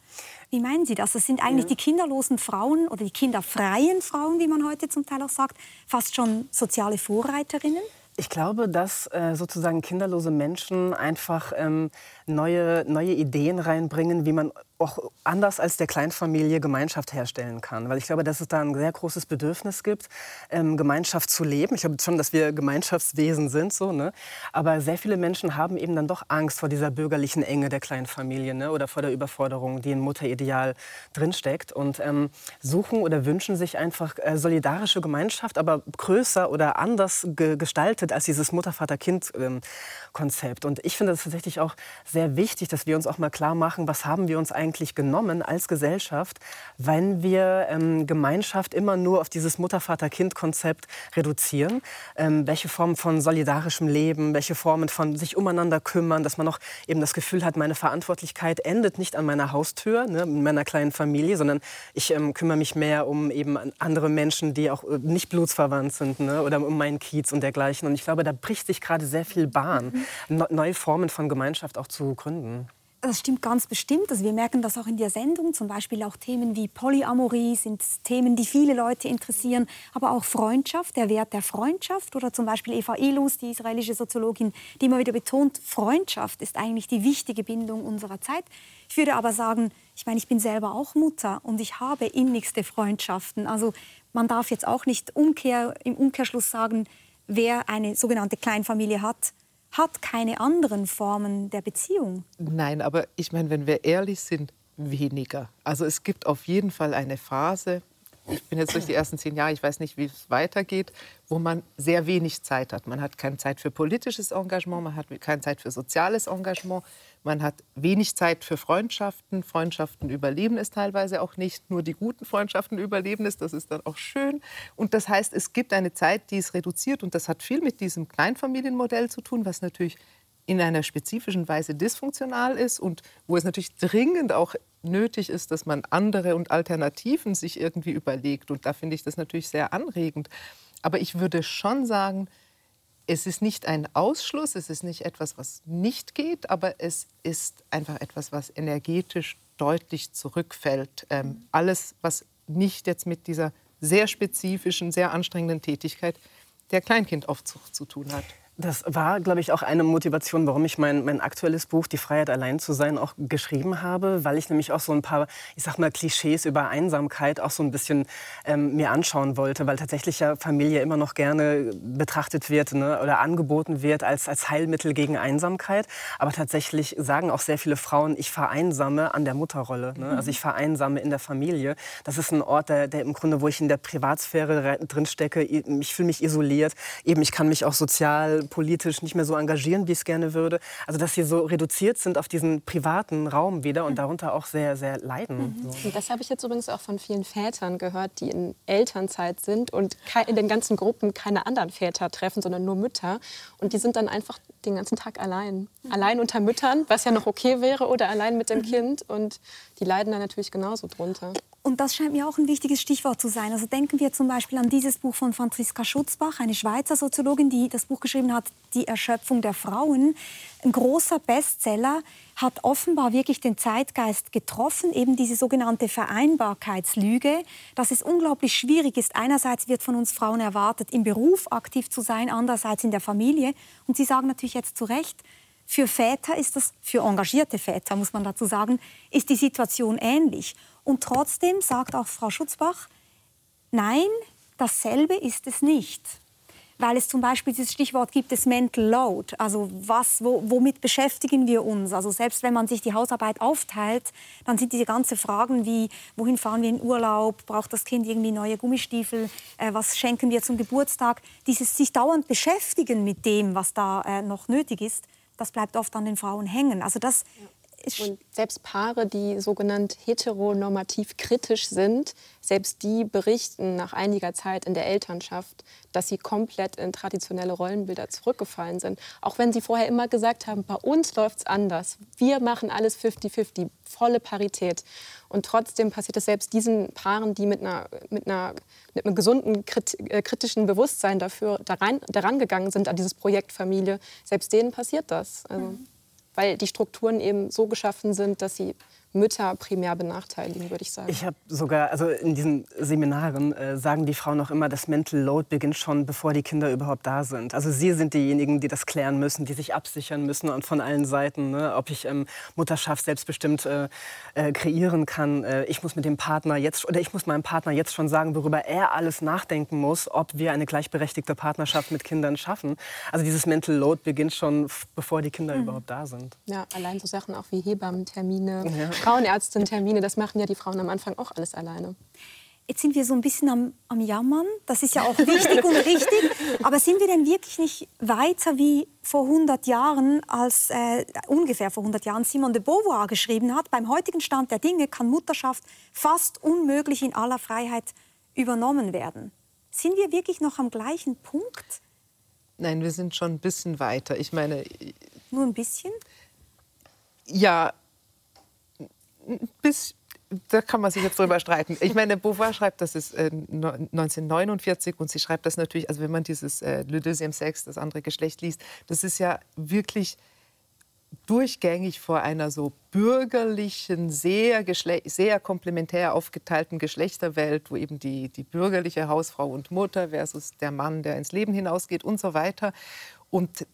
Wie meinen Sie das? Das sind eigentlich ja. die kinderlosen Frauen oder die kinderfreien Frauen, wie man heute zum Teil auch sagt, fast schon soziale Vorreiterinnen? Ich glaube, dass äh, sozusagen kinderlose Menschen einfach ähm, neue, neue Ideen reinbringen, wie man auch anders als der Kleinfamilie Gemeinschaft herstellen kann. Weil ich glaube, dass es da ein sehr großes Bedürfnis gibt, ähm, Gemeinschaft zu leben. Ich glaube schon, dass wir Gemeinschaftswesen sind. So, ne? Aber sehr viele Menschen haben eben dann doch Angst vor dieser bürgerlichen Enge der Kleinfamilie ne? oder vor der Überforderung, die im Mutterideal drinsteckt. Und ähm, suchen oder wünschen sich einfach äh, solidarische Gemeinschaft, aber größer oder anders ge gestaltet als dieses Mutter-Vater-Kind-Konzept. Ähm, Und ich finde das tatsächlich auch sehr wichtig, dass wir uns auch mal klar machen, was haben wir uns eigentlich genommen als Gesellschaft, wenn wir ähm, Gemeinschaft immer nur auf dieses Mutter-Vater-Kind-Konzept reduzieren? Ähm, welche Formen von solidarischem Leben, welche Formen von sich umeinander kümmern, dass man noch eben das Gefühl hat, meine Verantwortlichkeit endet nicht an meiner Haustür, ne, in meiner kleinen Familie, sondern ich ähm, kümmere mich mehr um eben andere Menschen, die auch äh, nicht blutsverwandt sind ne, oder um meinen Kiez und dergleichen. Und ich glaube, da bricht sich gerade sehr viel Bahn. Neue Formen von Gemeinschaft auch zu gründen. Das stimmt ganz bestimmt. Also wir merken das auch in der Sendung. Zum Beispiel auch Themen wie Polyamorie sind Themen, die viele Leute interessieren. Aber auch Freundschaft, der Wert der Freundschaft. Oder zum Beispiel Eva Elus, die israelische Soziologin, die immer wieder betont, Freundschaft ist eigentlich die wichtige Bindung unserer Zeit. Ich würde aber sagen, ich meine, ich bin selber auch Mutter und ich habe innigste Freundschaften. Also man darf jetzt auch nicht umkehr, im Umkehrschluss sagen, wer eine sogenannte Kleinfamilie hat, hat keine anderen Formen der Beziehung. Nein, aber ich meine, wenn wir ehrlich sind, weniger. Also es gibt auf jeden Fall eine Phase, ich bin jetzt durch die ersten zehn Jahre, ich weiß nicht, wie es weitergeht, wo man sehr wenig Zeit hat. Man hat keine Zeit für politisches Engagement, man hat keine Zeit für soziales Engagement, man hat wenig Zeit für Freundschaften. Freundschaften überleben es teilweise auch nicht. Nur die guten Freundschaften überleben es, das ist dann auch schön. Und das heißt, es gibt eine Zeit, die ist reduziert und das hat viel mit diesem Kleinfamilienmodell zu tun, was natürlich in einer spezifischen Weise dysfunktional ist und wo es natürlich dringend auch nötig ist, dass man andere und Alternativen sich irgendwie überlegt. Und da finde ich das natürlich sehr anregend. Aber ich würde schon sagen, es ist nicht ein Ausschluss, es ist nicht etwas, was nicht geht, aber es ist einfach etwas, was energetisch deutlich zurückfällt. Ähm, alles, was nicht jetzt mit dieser sehr spezifischen, sehr anstrengenden Tätigkeit der Kleinkindaufzucht zu tun hat. Das war, glaube ich, auch eine Motivation, warum ich mein, mein aktuelles Buch Die Freiheit allein zu sein auch geschrieben habe, weil ich nämlich auch so ein paar, ich sag mal, Klischees über Einsamkeit auch so ein bisschen ähm, mir anschauen wollte, weil tatsächlich ja Familie immer noch gerne betrachtet wird ne, oder angeboten wird als, als Heilmittel gegen Einsamkeit. Aber tatsächlich sagen auch sehr viele Frauen, ich vereinsame an der Mutterrolle. Ne? Also ich vereinsame in der Familie. Das ist ein Ort, der, der im Grunde, wo ich in der Privatsphäre drinstecke. Ich fühle mich isoliert. Eben, ich kann mich auch sozial politisch nicht mehr so engagieren, wie ich es gerne würde. Also dass sie so reduziert sind auf diesen privaten Raum wieder und darunter auch sehr, sehr leiden. Mhm. So. Das habe ich jetzt übrigens auch von vielen Vätern gehört, die in Elternzeit sind und in den ganzen Gruppen keine anderen Väter treffen, sondern nur Mütter. Und die sind dann einfach den ganzen Tag allein. Mhm. Allein unter Müttern, was ja noch okay wäre, oder allein mit dem mhm. Kind. Und die leiden dann natürlich genauso drunter. Und das scheint mir auch ein wichtiges Stichwort zu sein. Also denken wir zum Beispiel an dieses Buch von Franziska Schutzbach, eine Schweizer Soziologin, die das Buch geschrieben hat, Die Erschöpfung der Frauen. Ein großer Bestseller, hat offenbar wirklich den Zeitgeist getroffen, eben diese sogenannte Vereinbarkeitslüge, dass es unglaublich schwierig ist. Einerseits wird von uns Frauen erwartet, im Beruf aktiv zu sein, andererseits in der Familie. Und Sie sagen natürlich jetzt zu Recht, für Väter ist das, für engagierte Väter muss man dazu sagen, ist die Situation ähnlich. Und trotzdem sagt auch Frau Schutzbach, nein, dasselbe ist es nicht. Weil es zum Beispiel dieses Stichwort gibt, das Mental Load. Also was, wo, womit beschäftigen wir uns? Also selbst wenn man sich die Hausarbeit aufteilt, dann sind diese ganzen Fragen wie, wohin fahren wir in Urlaub? Braucht das Kind irgendwie neue Gummistiefel? Äh, was schenken wir zum Geburtstag? Dieses sich dauernd beschäftigen mit dem, was da äh, noch nötig ist, das bleibt oft an den Frauen hängen. Also das. Und selbst Paare, die sogenannt heteronormativ kritisch sind, selbst die berichten nach einiger Zeit in der Elternschaft, dass sie komplett in traditionelle Rollenbilder zurückgefallen sind. Auch wenn sie vorher immer gesagt haben, bei uns läuft es anders. Wir machen alles 50-50, volle Parität. Und trotzdem passiert es selbst diesen Paaren, die mit, einer, mit, einer, mit einem gesunden äh, kritischen Bewusstsein dafür daran, daran gegangen sind an dieses Projekt Familie, selbst denen passiert das. Also. Mhm weil die Strukturen eben so geschaffen sind, dass sie Mütter primär benachteiligen, würde ich sagen. Ich habe sogar, also in diesen Seminaren äh, sagen die Frauen auch immer, das Mental Load beginnt schon, bevor die Kinder überhaupt da sind. Also sie sind diejenigen, die das klären müssen, die sich absichern müssen und von allen Seiten, ne, ob ich ähm, Mutterschaft selbstbestimmt äh, äh, kreieren kann. Äh, ich muss mit dem Partner jetzt oder ich muss meinem Partner jetzt schon sagen, worüber er alles nachdenken muss, ob wir eine gleichberechtigte Partnerschaft mit Kindern schaffen. Also dieses Mental Load beginnt schon, bevor die Kinder mhm. überhaupt da sind. Ja, allein so Sachen auch wie Hebammentermine. Ja. Frauenärztin-Termine, das machen ja die Frauen am Anfang auch alles alleine. Jetzt sind wir so ein bisschen am, am, Jammern. Das ist ja auch wichtig und richtig. Aber sind wir denn wirklich nicht weiter wie vor 100 Jahren, als äh, ungefähr vor 100 Jahren Simone de Beauvoir geschrieben hat? Beim heutigen Stand der Dinge kann Mutterschaft fast unmöglich in aller Freiheit übernommen werden. Sind wir wirklich noch am gleichen Punkt? Nein, wir sind schon ein bisschen weiter. Ich meine. Nur ein bisschen? Ja, bis, da kann man sich jetzt drüber streiten. Ich meine, Beauvoir schreibt, das ist äh, 1949 und sie schreibt das natürlich, also wenn man dieses äh, Le Deuxième Sex, das andere Geschlecht liest, das ist ja wirklich durchgängig vor einer so bürgerlichen, sehr, sehr komplementär aufgeteilten Geschlechterwelt, wo eben die, die bürgerliche Hausfrau und Mutter versus der Mann, der ins Leben hinausgeht und so weiter. Und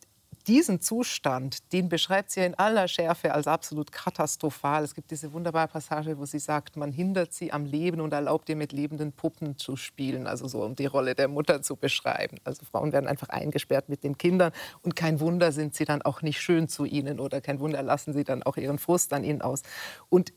diesen Zustand, den beschreibt sie in aller Schärfe als absolut katastrophal. Es gibt diese wunderbare Passage, wo sie sagt, man hindert sie am Leben und erlaubt ihr mit lebenden Puppen zu spielen, also so um die Rolle der Mutter zu beschreiben. Also Frauen werden einfach eingesperrt mit den Kindern und kein Wunder sind sie dann auch nicht schön zu ihnen oder kein Wunder lassen sie dann auch ihren Frust an ihnen aus. Und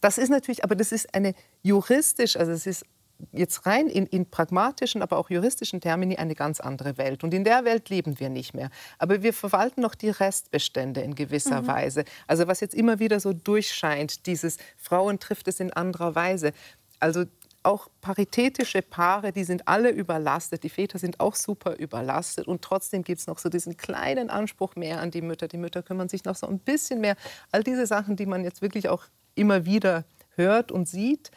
das ist natürlich, aber das ist eine juristisch, also es ist jetzt rein in, in, pragmatischen, aber auch juristischen Termini eine ganz andere Welt. Und in der Welt leben wir nicht mehr. Aber wir verwalten noch die Restbestände in gewisser mhm. Weise. Also was jetzt immer wieder so durchscheint, dieses Frauen trifft es in anderer Weise. Also auch paritätische Paare, die sind alle überlastet. Die Väter sind auch super überlastet. Und trotzdem gibt es noch so diesen kleinen Anspruch mehr an die Mütter. Die Mütter kümmern sich noch so ein bisschen mehr. All diese Sachen, die man jetzt wirklich auch immer wieder hört und sieht,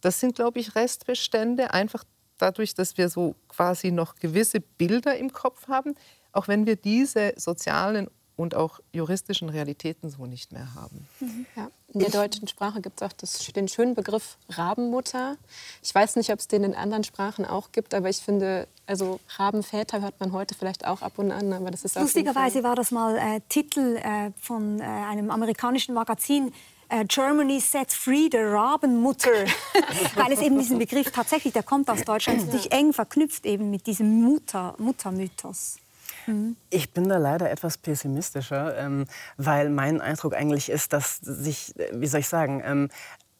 das sind, glaube ich, Restbestände, einfach dadurch, dass wir so quasi noch gewisse Bilder im Kopf haben, auch wenn wir diese sozialen und auch juristischen Realitäten so nicht mehr haben. Mhm. Ja. In der deutschen Sprache gibt es auch das, den schönen Begriff Rabenmutter. Ich weiß nicht, ob es den in anderen Sprachen auch gibt, aber ich finde, also Rabenväter hört man heute vielleicht auch ab und an. Aber das ist Lustigerweise war das mal äh, Titel äh, von äh, einem amerikanischen Magazin Germany set free the Rabenmutter, weil es eben diesen Begriff tatsächlich, der kommt aus Deutschland, sich eng verknüpft eben mit diesem Mutter, Muttermythos. Mhm. Ich bin da leider etwas pessimistischer, ähm, weil mein Eindruck eigentlich ist, dass sich, äh, wie soll ich sagen, ähm,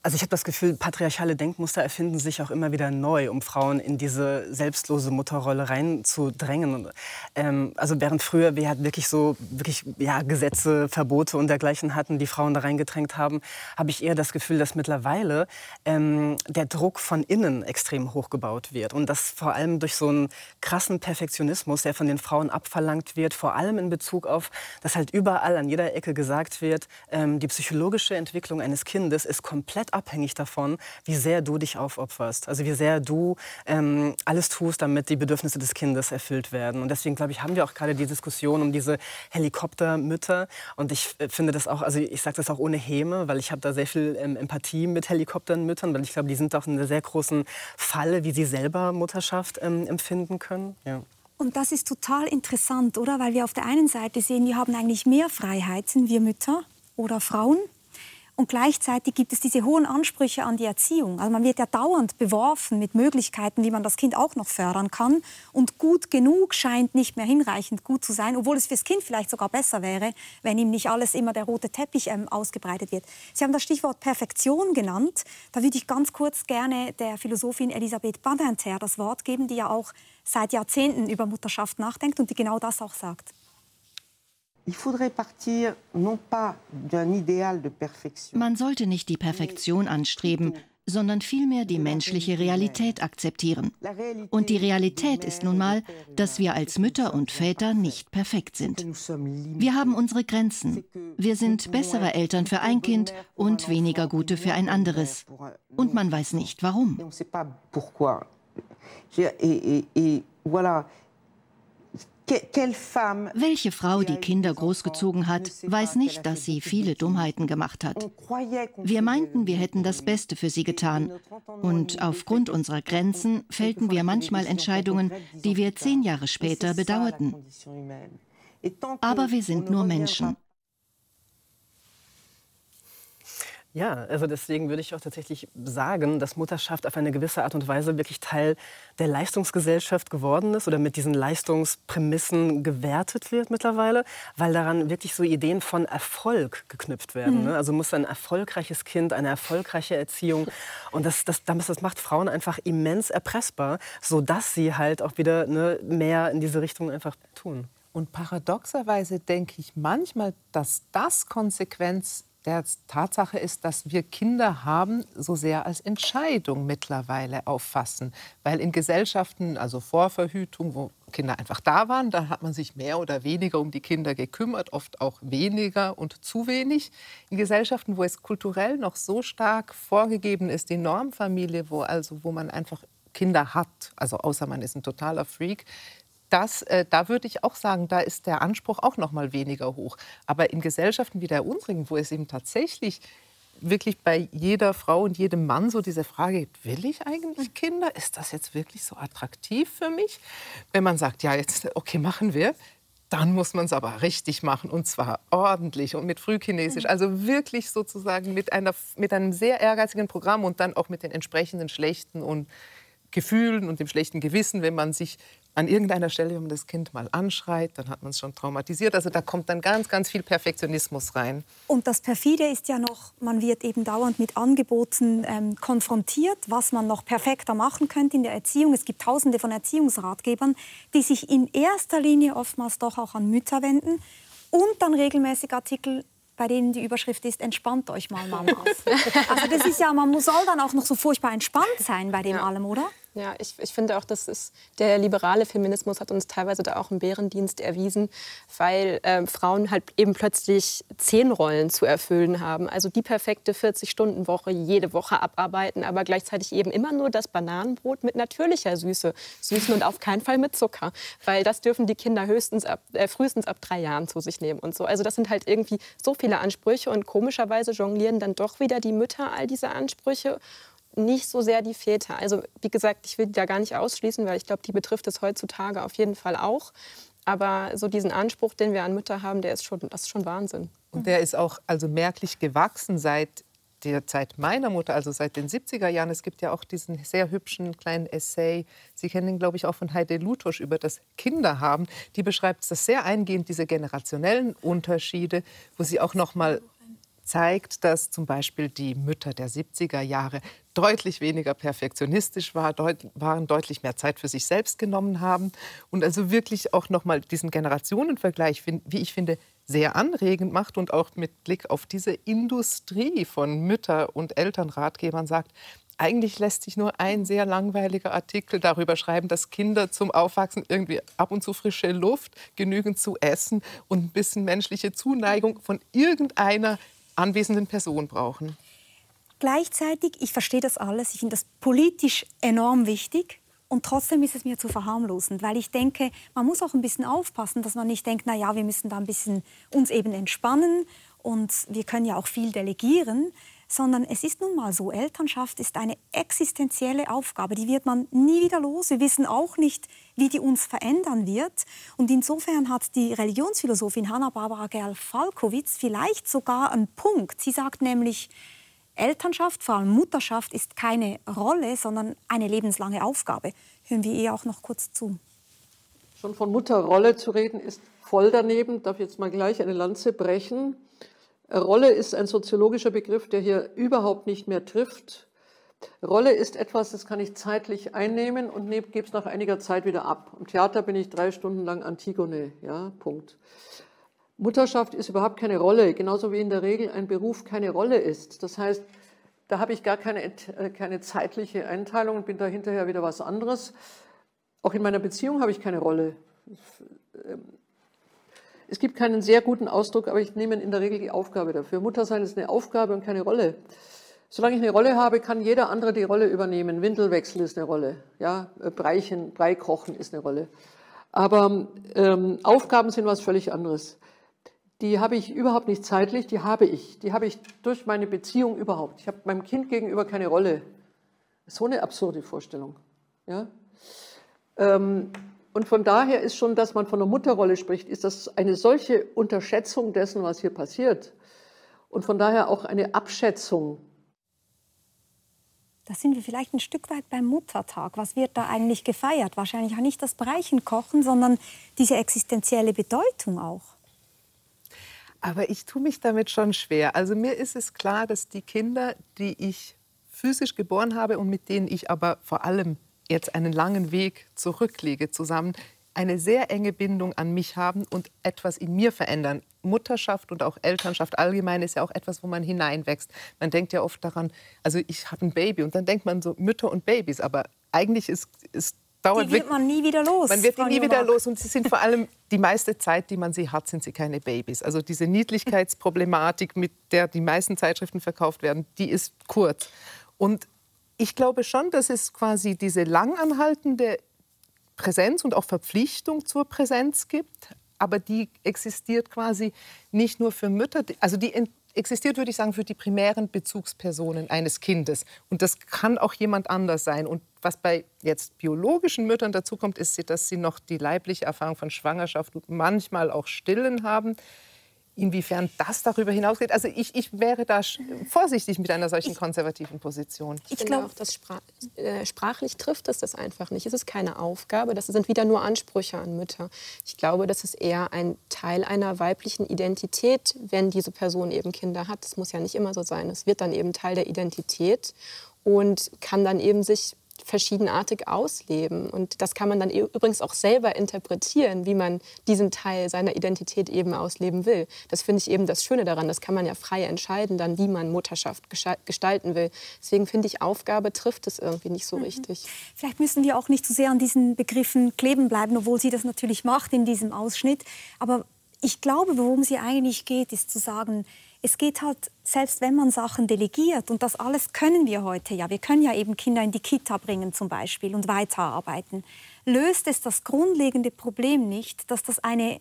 also ich habe das Gefühl, patriarchale Denkmuster erfinden sich auch immer wieder neu, um Frauen in diese selbstlose Mutterrolle reinzudrängen. Ähm, also während früher wir halt wirklich so wirklich ja, Gesetze, Verbote und dergleichen hatten, die Frauen da reingedrängt haben, habe ich eher das Gefühl, dass mittlerweile ähm, der Druck von innen extrem hochgebaut wird und das vor allem durch so einen krassen Perfektionismus, der von den Frauen abverlangt wird, vor allem in Bezug auf, dass halt überall an jeder Ecke gesagt wird, ähm, die psychologische Entwicklung eines Kindes ist komplett oft abhängig davon, wie sehr du dich aufopferst. Also wie sehr du ähm, alles tust, damit die Bedürfnisse des Kindes erfüllt werden. Und deswegen, glaube ich, haben wir auch gerade die Diskussion um diese Helikoptermütter. Und ich äh, finde das auch, also ich sage das auch ohne Häme, weil ich habe da sehr viel ähm, Empathie mit Helikoptermüttern, weil ich glaube, die sind auch in einer sehr großen Falle, wie sie selber Mutterschaft ähm, empfinden können. Ja. Und das ist total interessant, oder? Weil wir auf der einen Seite sehen, wir haben eigentlich mehr Freiheiten, wir Mütter oder Frauen. Und gleichzeitig gibt es diese hohen Ansprüche an die Erziehung. Also man wird ja dauernd beworfen mit Möglichkeiten, wie man das Kind auch noch fördern kann. Und gut genug scheint nicht mehr hinreichend gut zu sein, obwohl es fürs Kind vielleicht sogar besser wäre, wenn ihm nicht alles immer der rote Teppich ähm, ausgebreitet wird. Sie haben das Stichwort Perfektion genannt. Da würde ich ganz kurz gerne der Philosophin Elisabeth Badinter das Wort geben, die ja auch seit Jahrzehnten über Mutterschaft nachdenkt und die genau das auch sagt. Man sollte nicht die Perfektion anstreben, sondern vielmehr die menschliche Realität akzeptieren. Und die Realität ist nun mal, dass wir als Mütter und Väter nicht perfekt sind. Wir haben unsere Grenzen. Wir sind bessere Eltern für ein Kind und weniger gute für ein anderes. Und man weiß nicht warum. Welche Frau, die Kinder großgezogen hat, weiß nicht, dass sie viele Dummheiten gemacht hat. Wir meinten, wir hätten das Beste für sie getan. Und aufgrund unserer Grenzen fällten wir manchmal Entscheidungen, die wir zehn Jahre später bedauerten. Aber wir sind nur Menschen. Ja, also deswegen würde ich auch tatsächlich sagen, dass Mutterschaft auf eine gewisse Art und Weise wirklich Teil der Leistungsgesellschaft geworden ist oder mit diesen Leistungsprämissen gewertet wird mittlerweile, weil daran wirklich so Ideen von Erfolg geknüpft werden. Mhm. Ne? Also muss ein erfolgreiches Kind, eine erfolgreiche Erziehung und das, das, das macht Frauen einfach immens erpressbar, sodass sie halt auch wieder ne, mehr in diese Richtung einfach tun. Und paradoxerweise denke ich manchmal, dass das Konsequenz der Tatsache ist, dass wir Kinder haben so sehr als Entscheidung mittlerweile auffassen. Weil in Gesellschaften, also Vorverhütung, wo Kinder einfach da waren, da hat man sich mehr oder weniger um die Kinder gekümmert, oft auch weniger und zu wenig. In Gesellschaften, wo es kulturell noch so stark vorgegeben ist, die Normfamilie, wo, also, wo man einfach Kinder hat, also außer man ist ein totaler Freak, das, äh, da würde ich auch sagen, da ist der Anspruch auch noch mal weniger hoch. Aber in Gesellschaften wie der unsrigen, wo es eben tatsächlich wirklich bei jeder Frau und jedem Mann so diese Frage, will ich eigentlich Kinder? Ist das jetzt wirklich so attraktiv für mich? Wenn man sagt, ja, jetzt, okay, machen wir, dann muss man es aber richtig machen und zwar ordentlich und mit Frühchinesisch. Also wirklich sozusagen mit, einer, mit einem sehr ehrgeizigen Programm und dann auch mit den entsprechenden schlechten und Gefühlen und dem schlechten Gewissen, wenn man sich an irgendeiner Stelle, wenn man das Kind mal anschreit, dann hat man es schon traumatisiert. Also da kommt dann ganz, ganz viel Perfektionismus rein. Und das Perfide ist ja noch, man wird eben dauernd mit Angeboten ähm, konfrontiert, was man noch perfekter machen könnte in der Erziehung. Es gibt tausende von Erziehungsratgebern, die sich in erster Linie oftmals doch auch an Mütter wenden und dann regelmäßig Artikel bei denen die Überschrift ist, entspannt euch mal, Mamas. also das ist ja, man soll dann auch noch so furchtbar entspannt sein bei dem ja. allem, oder? Ja, ich, ich finde auch, dass es, der liberale Feminismus hat uns teilweise da auch einen Bärendienst erwiesen, weil äh, Frauen halt eben plötzlich zehn Rollen zu erfüllen haben. Also die perfekte 40-Stunden-Woche jede Woche abarbeiten, aber gleichzeitig eben immer nur das Bananenbrot mit natürlicher Süße süßen und auf keinen Fall mit Zucker, weil das dürfen die Kinder höchstens ab, äh, frühestens ab drei Jahren zu sich nehmen und so. Also das sind halt irgendwie so viele Ansprüche und komischerweise jonglieren dann doch wieder die Mütter all diese Ansprüche nicht so sehr die Väter. Also wie gesagt, ich will die da gar nicht ausschließen, weil ich glaube, die betrifft es heutzutage auf jeden Fall auch. Aber so diesen Anspruch, den wir an Mütter haben, der ist schon, das ist schon Wahnsinn. Und der ist auch also merklich gewachsen seit der Zeit meiner Mutter, also seit den 70er Jahren. Es gibt ja auch diesen sehr hübschen kleinen Essay, Sie kennen ihn, glaube ich, auch von Heide Lutosch über das Kinderhaben. Die beschreibt das sehr eingehend, diese generationellen Unterschiede, wo sie auch noch mal zeigt, dass zum Beispiel die Mütter der 70er Jahre deutlich weniger perfektionistisch war, deut waren, deutlich mehr Zeit für sich selbst genommen haben und also wirklich auch noch mal diesen Generationenvergleich, wie ich finde, sehr anregend macht und auch mit Blick auf diese Industrie von Mütter- und Elternratgebern sagt, eigentlich lässt sich nur ein sehr langweiliger Artikel darüber schreiben, dass Kinder zum Aufwachsen irgendwie ab und zu frische Luft, genügend zu essen und ein bisschen menschliche Zuneigung von irgendeiner anwesenden Person brauchen. Gleichzeitig, ich verstehe das alles, ich finde das politisch enorm wichtig. Und trotzdem ist es mir zu verharmlosend, weil ich denke, man muss auch ein bisschen aufpassen, dass man nicht denkt, na ja, wir müssen da ein bisschen uns eben entspannen und wir können ja auch viel delegieren, sondern es ist nun mal so, Elternschaft ist eine existenzielle Aufgabe, die wird man nie wieder los. Wir wissen auch nicht, wie die uns verändern wird. Und insofern hat die Religionsphilosophin Hanna-Barbara Gerl-Falkowitz vielleicht sogar einen Punkt. Sie sagt nämlich, Elternschaft, vor allem Mutterschaft, ist keine Rolle, sondern eine lebenslange Aufgabe. Hören wir ihr auch noch kurz zu. Schon von Mutterrolle zu reden, ist voll daneben. Darf ich jetzt mal gleich eine Lanze brechen? Rolle ist ein soziologischer Begriff, der hier überhaupt nicht mehr trifft. Rolle ist etwas, das kann ich zeitlich einnehmen und gebe es nach einiger Zeit wieder ab. Im Theater bin ich drei Stunden lang Antigone, ja, Punkt. Mutterschaft ist überhaupt keine Rolle, genauso wie in der Regel ein Beruf keine Rolle ist. Das heißt, da habe ich gar keine, äh, keine zeitliche Einteilung und bin da hinterher wieder was anderes. Auch in meiner Beziehung habe ich keine Rolle. Es gibt keinen sehr guten Ausdruck, aber ich nehme in der Regel die Aufgabe dafür. Muttersein ist eine Aufgabe und keine Rolle. Solange ich eine Rolle habe, kann jeder andere die Rolle übernehmen. Windelwechsel ist eine Rolle. Ja, Breichen, Brei kochen ist eine Rolle. Aber ähm, Aufgaben sind was völlig anderes die habe ich überhaupt nicht zeitlich, die habe ich. Die habe ich durch meine Beziehung überhaupt. Ich habe meinem Kind gegenüber keine Rolle. So eine absurde Vorstellung. Ja? Ähm, und von daher ist schon, dass man von einer Mutterrolle spricht, ist das eine solche Unterschätzung dessen, was hier passiert. Und von daher auch eine Abschätzung. Da sind wir vielleicht ein Stück weit beim Muttertag. Was wird da eigentlich gefeiert? Wahrscheinlich auch nicht das Breichenkochen, sondern diese existenzielle Bedeutung auch. Aber ich tue mich damit schon schwer. Also mir ist es klar, dass die Kinder, die ich physisch geboren habe und mit denen ich aber vor allem jetzt einen langen Weg zurücklege zusammen, eine sehr enge Bindung an mich haben und etwas in mir verändern. Mutterschaft und auch Elternschaft allgemein ist ja auch etwas, wo man hineinwächst. Man denkt ja oft daran, also ich habe ein Baby und dann denkt man so Mütter und Babys, aber eigentlich ist, ist dauert die wird man nie wieder los. Man wird die nie wieder los und sie sind vor allem die meiste Zeit, die man sie hat, sind sie keine Babys. Also diese Niedlichkeitsproblematik, mit der die meisten Zeitschriften verkauft werden, die ist kurz. Und ich glaube schon, dass es quasi diese langanhaltende Präsenz und auch Verpflichtung zur Präsenz gibt, aber die existiert quasi nicht nur für Mütter, also die existiert, würde ich sagen, für die primären Bezugspersonen eines Kindes. Und das kann auch jemand anders sein. Und was bei jetzt biologischen Müttern dazu kommt, ist, dass sie noch die leibliche Erfahrung von Schwangerschaft und manchmal auch Stillen haben. Inwiefern das darüber hinausgeht, also ich, ich wäre da vorsichtig mit einer solchen konservativen Position. Ich, ich glaube, dass sprach, äh, sprachlich trifft es das einfach nicht. Es ist keine Aufgabe, das sind wieder nur Ansprüche an Mütter. Ich glaube, das ist eher ein Teil einer weiblichen Identität, wenn diese Person eben Kinder hat. Das muss ja nicht immer so sein. Es wird dann eben Teil der Identität und kann dann eben sich verschiedenartig ausleben. Und das kann man dann übrigens auch selber interpretieren, wie man diesen Teil seiner Identität eben ausleben will. Das finde ich eben das Schöne daran. Das kann man ja frei entscheiden, dann, wie man Mutterschaft gestalten will. Deswegen finde ich, Aufgabe trifft es irgendwie nicht so mhm. richtig. Vielleicht müssen wir auch nicht zu so sehr an diesen Begriffen kleben bleiben, obwohl sie das natürlich macht in diesem Ausschnitt. Aber ich glaube, worum sie eigentlich geht, ist zu sagen, es geht halt, selbst wenn man Sachen delegiert, und das alles können wir heute ja, wir können ja eben Kinder in die Kita bringen zum Beispiel und weiterarbeiten, löst es das grundlegende Problem nicht, dass das eine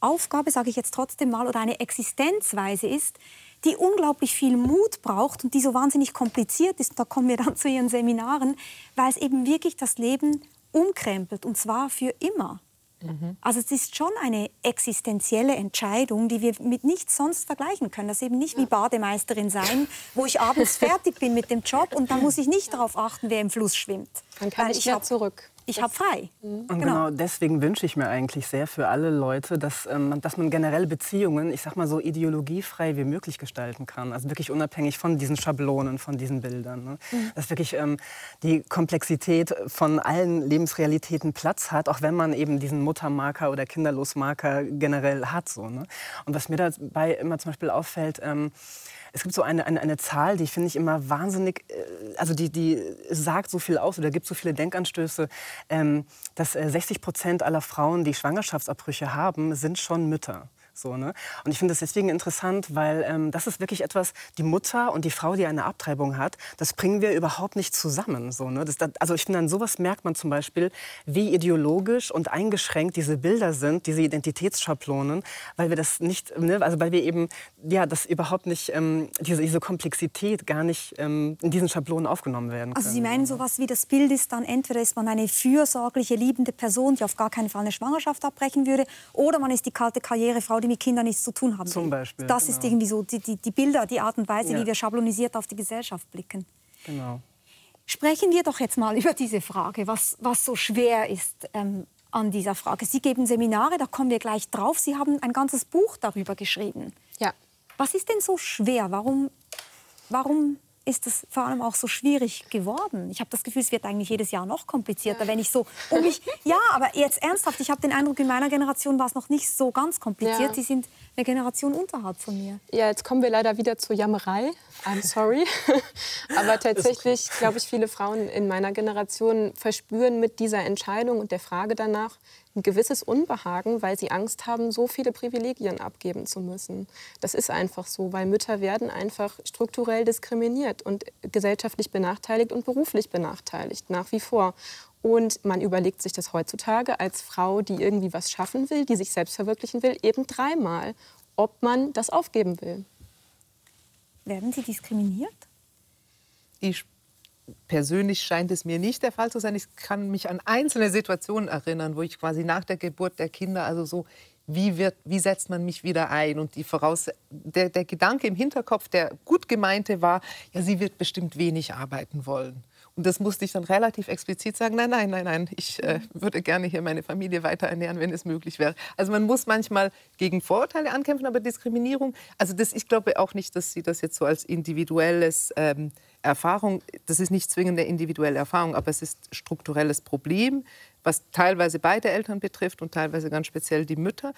Aufgabe, sage ich jetzt trotzdem mal, oder eine Existenzweise ist, die unglaublich viel Mut braucht und die so wahnsinnig kompliziert ist. Da kommen wir dann zu Ihren Seminaren, weil es eben wirklich das Leben umkrempelt und zwar für immer. Mhm. Also es ist schon eine existenzielle Entscheidung, die wir mit nichts sonst vergleichen können. Das ist eben nicht wie Bademeisterin sein, wo ich abends fertig bin mit dem Job und dann muss ich nicht darauf achten, wer im Fluss schwimmt. Dann kann ich, ja zurück ich habe frei. Mhm. Und genau. genau. deswegen wünsche ich mir eigentlich sehr für alle Leute, dass, ähm, dass man generell Beziehungen, ich sag mal so ideologiefrei wie möglich gestalten kann. Also wirklich unabhängig von diesen Schablonen, von diesen Bildern. Ne? Mhm. Dass wirklich ähm, die Komplexität von allen Lebensrealitäten Platz hat, auch wenn man eben diesen Muttermarker oder Kinderlosmarker generell hat. So, ne? Und was mir dabei immer zum Beispiel auffällt, ähm, es gibt so eine, eine, eine Zahl, die finde ich immer wahnsinnig, äh, also die, die sagt so viel aus oder gibt so viele Denkanstöße, ähm, dass 60 äh, Prozent aller Frauen, die Schwangerschaftsabbrüche haben, sind schon Mütter. So, ne? Und ich finde das deswegen interessant, weil ähm, das ist wirklich etwas, die Mutter und die Frau, die eine Abtreibung hat, das bringen wir überhaupt nicht zusammen. So, ne? das, also ich finde, an sowas merkt man zum Beispiel, wie ideologisch und eingeschränkt diese Bilder sind, diese Identitätsschablonen, weil wir das nicht, ne? also weil wir eben, ja, das überhaupt nicht, ähm, diese, diese Komplexität gar nicht ähm, in diesen Schablonen aufgenommen werden können. Also Sie meinen sowas wie das Bild ist dann, entweder ist man eine fürsorgliche, liebende Person, die auf gar keinen Fall eine Schwangerschaft abbrechen würde, oder man ist die kalte Karrierefrau, die mit Kindern nichts zu tun haben. Zum Beispiel. Das genau. ist irgendwie so die, die, die, Bilder, die Art und Weise, ja. wie wir schablonisiert auf die Gesellschaft blicken. Genau. Sprechen wir doch jetzt mal über diese Frage, was, was so schwer ist ähm, an dieser Frage. Sie geben Seminare, da kommen wir gleich drauf. Sie haben ein ganzes Buch darüber geschrieben. Ja. Was ist denn so schwer? Warum, warum ist es vor allem auch so schwierig geworden. Ich habe das Gefühl, es wird eigentlich jedes Jahr noch komplizierter, ja. wenn ich so um mich. Ja, aber jetzt ernsthaft, ich habe den Eindruck, in meiner Generation war es noch nicht so ganz kompliziert. Ja. Sie sind eine Generation unterhalb von mir. Ja, jetzt kommen wir leider wieder zur Jammerei. I'm sorry. aber tatsächlich, glaube ich, viele Frauen in meiner Generation verspüren mit dieser Entscheidung und der Frage danach, ein gewisses Unbehagen, weil sie Angst haben, so viele Privilegien abgeben zu müssen. Das ist einfach so, weil Mütter werden einfach strukturell diskriminiert und gesellschaftlich benachteiligt und beruflich benachteiligt, nach wie vor. Und man überlegt sich das heutzutage als Frau, die irgendwie was schaffen will, die sich selbst verwirklichen will, eben dreimal, ob man das aufgeben will. Werden Sie diskriminiert? Ich persönlich scheint es mir nicht der Fall zu sein. Ich kann mich an einzelne Situationen erinnern, wo ich quasi nach der Geburt der Kinder, also so, wie, wird, wie setzt man mich wieder ein? Und die Voraus der, der Gedanke im Hinterkopf, der gut gemeinte war, ja, sie wird bestimmt wenig arbeiten wollen. Und das musste ich dann relativ explizit sagen, nein, nein, nein, nein, ich äh, würde gerne hier meine Familie weiter ernähren, wenn es möglich wäre. Also man muss manchmal gegen Vorurteile ankämpfen, aber Diskriminierung, also das, ich glaube auch nicht, dass Sie das jetzt so als individuelles ähm, Erfahrung, das ist nicht zwingend eine individuelle Erfahrung, aber es ist strukturelles Problem, was teilweise beide Eltern betrifft und teilweise ganz speziell die Mütter.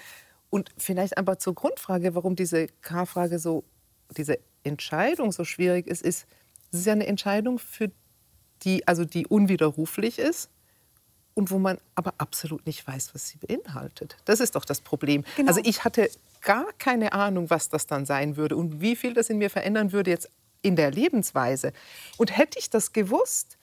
Und vielleicht einfach zur Grundfrage, warum diese K-Frage so, diese Entscheidung so schwierig ist, ist, es ist ja eine Entscheidung für die, also die unwiderruflich ist und wo man aber absolut nicht weiß, was sie beinhaltet. Das ist doch das Problem. Genau. Also ich hatte gar keine Ahnung, was das dann sein würde und wie viel das in mir verändern würde jetzt in der Lebensweise. Und hätte ich das gewusst,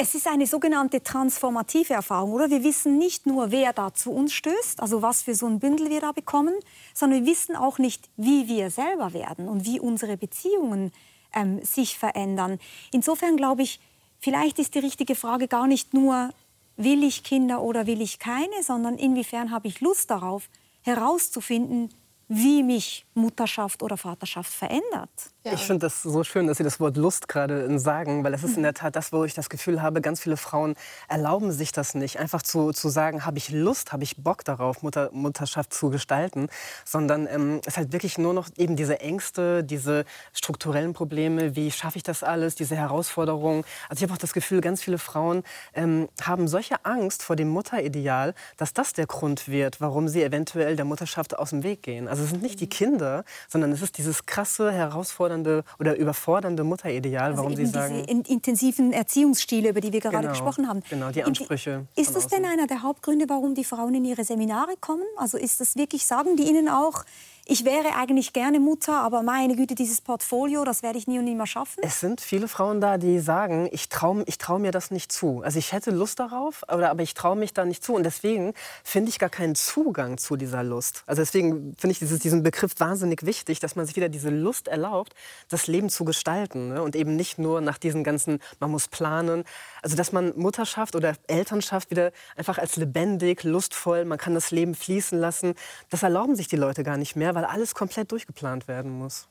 es ist eine sogenannte transformative Erfahrung, oder? Wir wissen nicht nur, wer da zu uns stößt, also was für so ein Bündel wir da bekommen, sondern wir wissen auch nicht, wie wir selber werden und wie unsere Beziehungen ähm, sich verändern. Insofern glaube ich, vielleicht ist die richtige Frage gar nicht nur, will ich Kinder oder will ich keine, sondern inwiefern habe ich Lust darauf, herauszufinden, wie mich Mutterschaft oder Vaterschaft verändert. Ja. Ich finde das so schön, dass Sie das Wort Lust gerade sagen, weil es ist in der Tat das, wo ich das Gefühl habe, ganz viele Frauen erlauben sich das nicht, einfach zu, zu sagen, habe ich Lust, habe ich Bock darauf, Mutter, Mutterschaft zu gestalten, sondern ähm, es ist halt wirklich nur noch eben diese Ängste, diese strukturellen Probleme, wie schaffe ich das alles, diese Herausforderungen. Also ich habe auch das Gefühl, ganz viele Frauen ähm, haben solche Angst vor dem Mutterideal, dass das der Grund wird, warum sie eventuell der Mutterschaft aus dem Weg gehen. Also es sind nicht die Kinder, sondern es ist dieses krasse, herausfordernde herausfordernde oder überfordernde Mutterideal, also warum Sie sagen. Diese intensiven Erziehungsstile, über die wir gerade genau, gesprochen haben. Genau, die Ansprüche. Ist das denn einer der Hauptgründe, warum die Frauen in ihre Seminare kommen? Also ist das wirklich, sagen die Ihnen auch, ich wäre eigentlich gerne Mutter, aber meine Güte, dieses Portfolio, das werde ich nie und nie mehr schaffen? Es sind viele Frauen da, die sagen, ich traue ich trau mir das nicht zu. Also ich hätte Lust darauf, oder, aber ich traue mich da nicht zu. Und deswegen finde ich gar keinen Zugang zu dieser Lust. Also deswegen finde ich dieses, diesen Begriff wahnsinnig wichtig, dass man sich wieder diese Lust erlaubt, das Leben zu gestalten. Ne? Und eben nicht nur nach diesen ganzen, man muss planen. Also dass man Mutterschaft oder Elternschaft wieder einfach als lebendig, lustvoll, man kann das Leben fließen lassen. Das erlauben sich die Leute gar nicht mehr, weil alles komplett durchgeplant werden muss.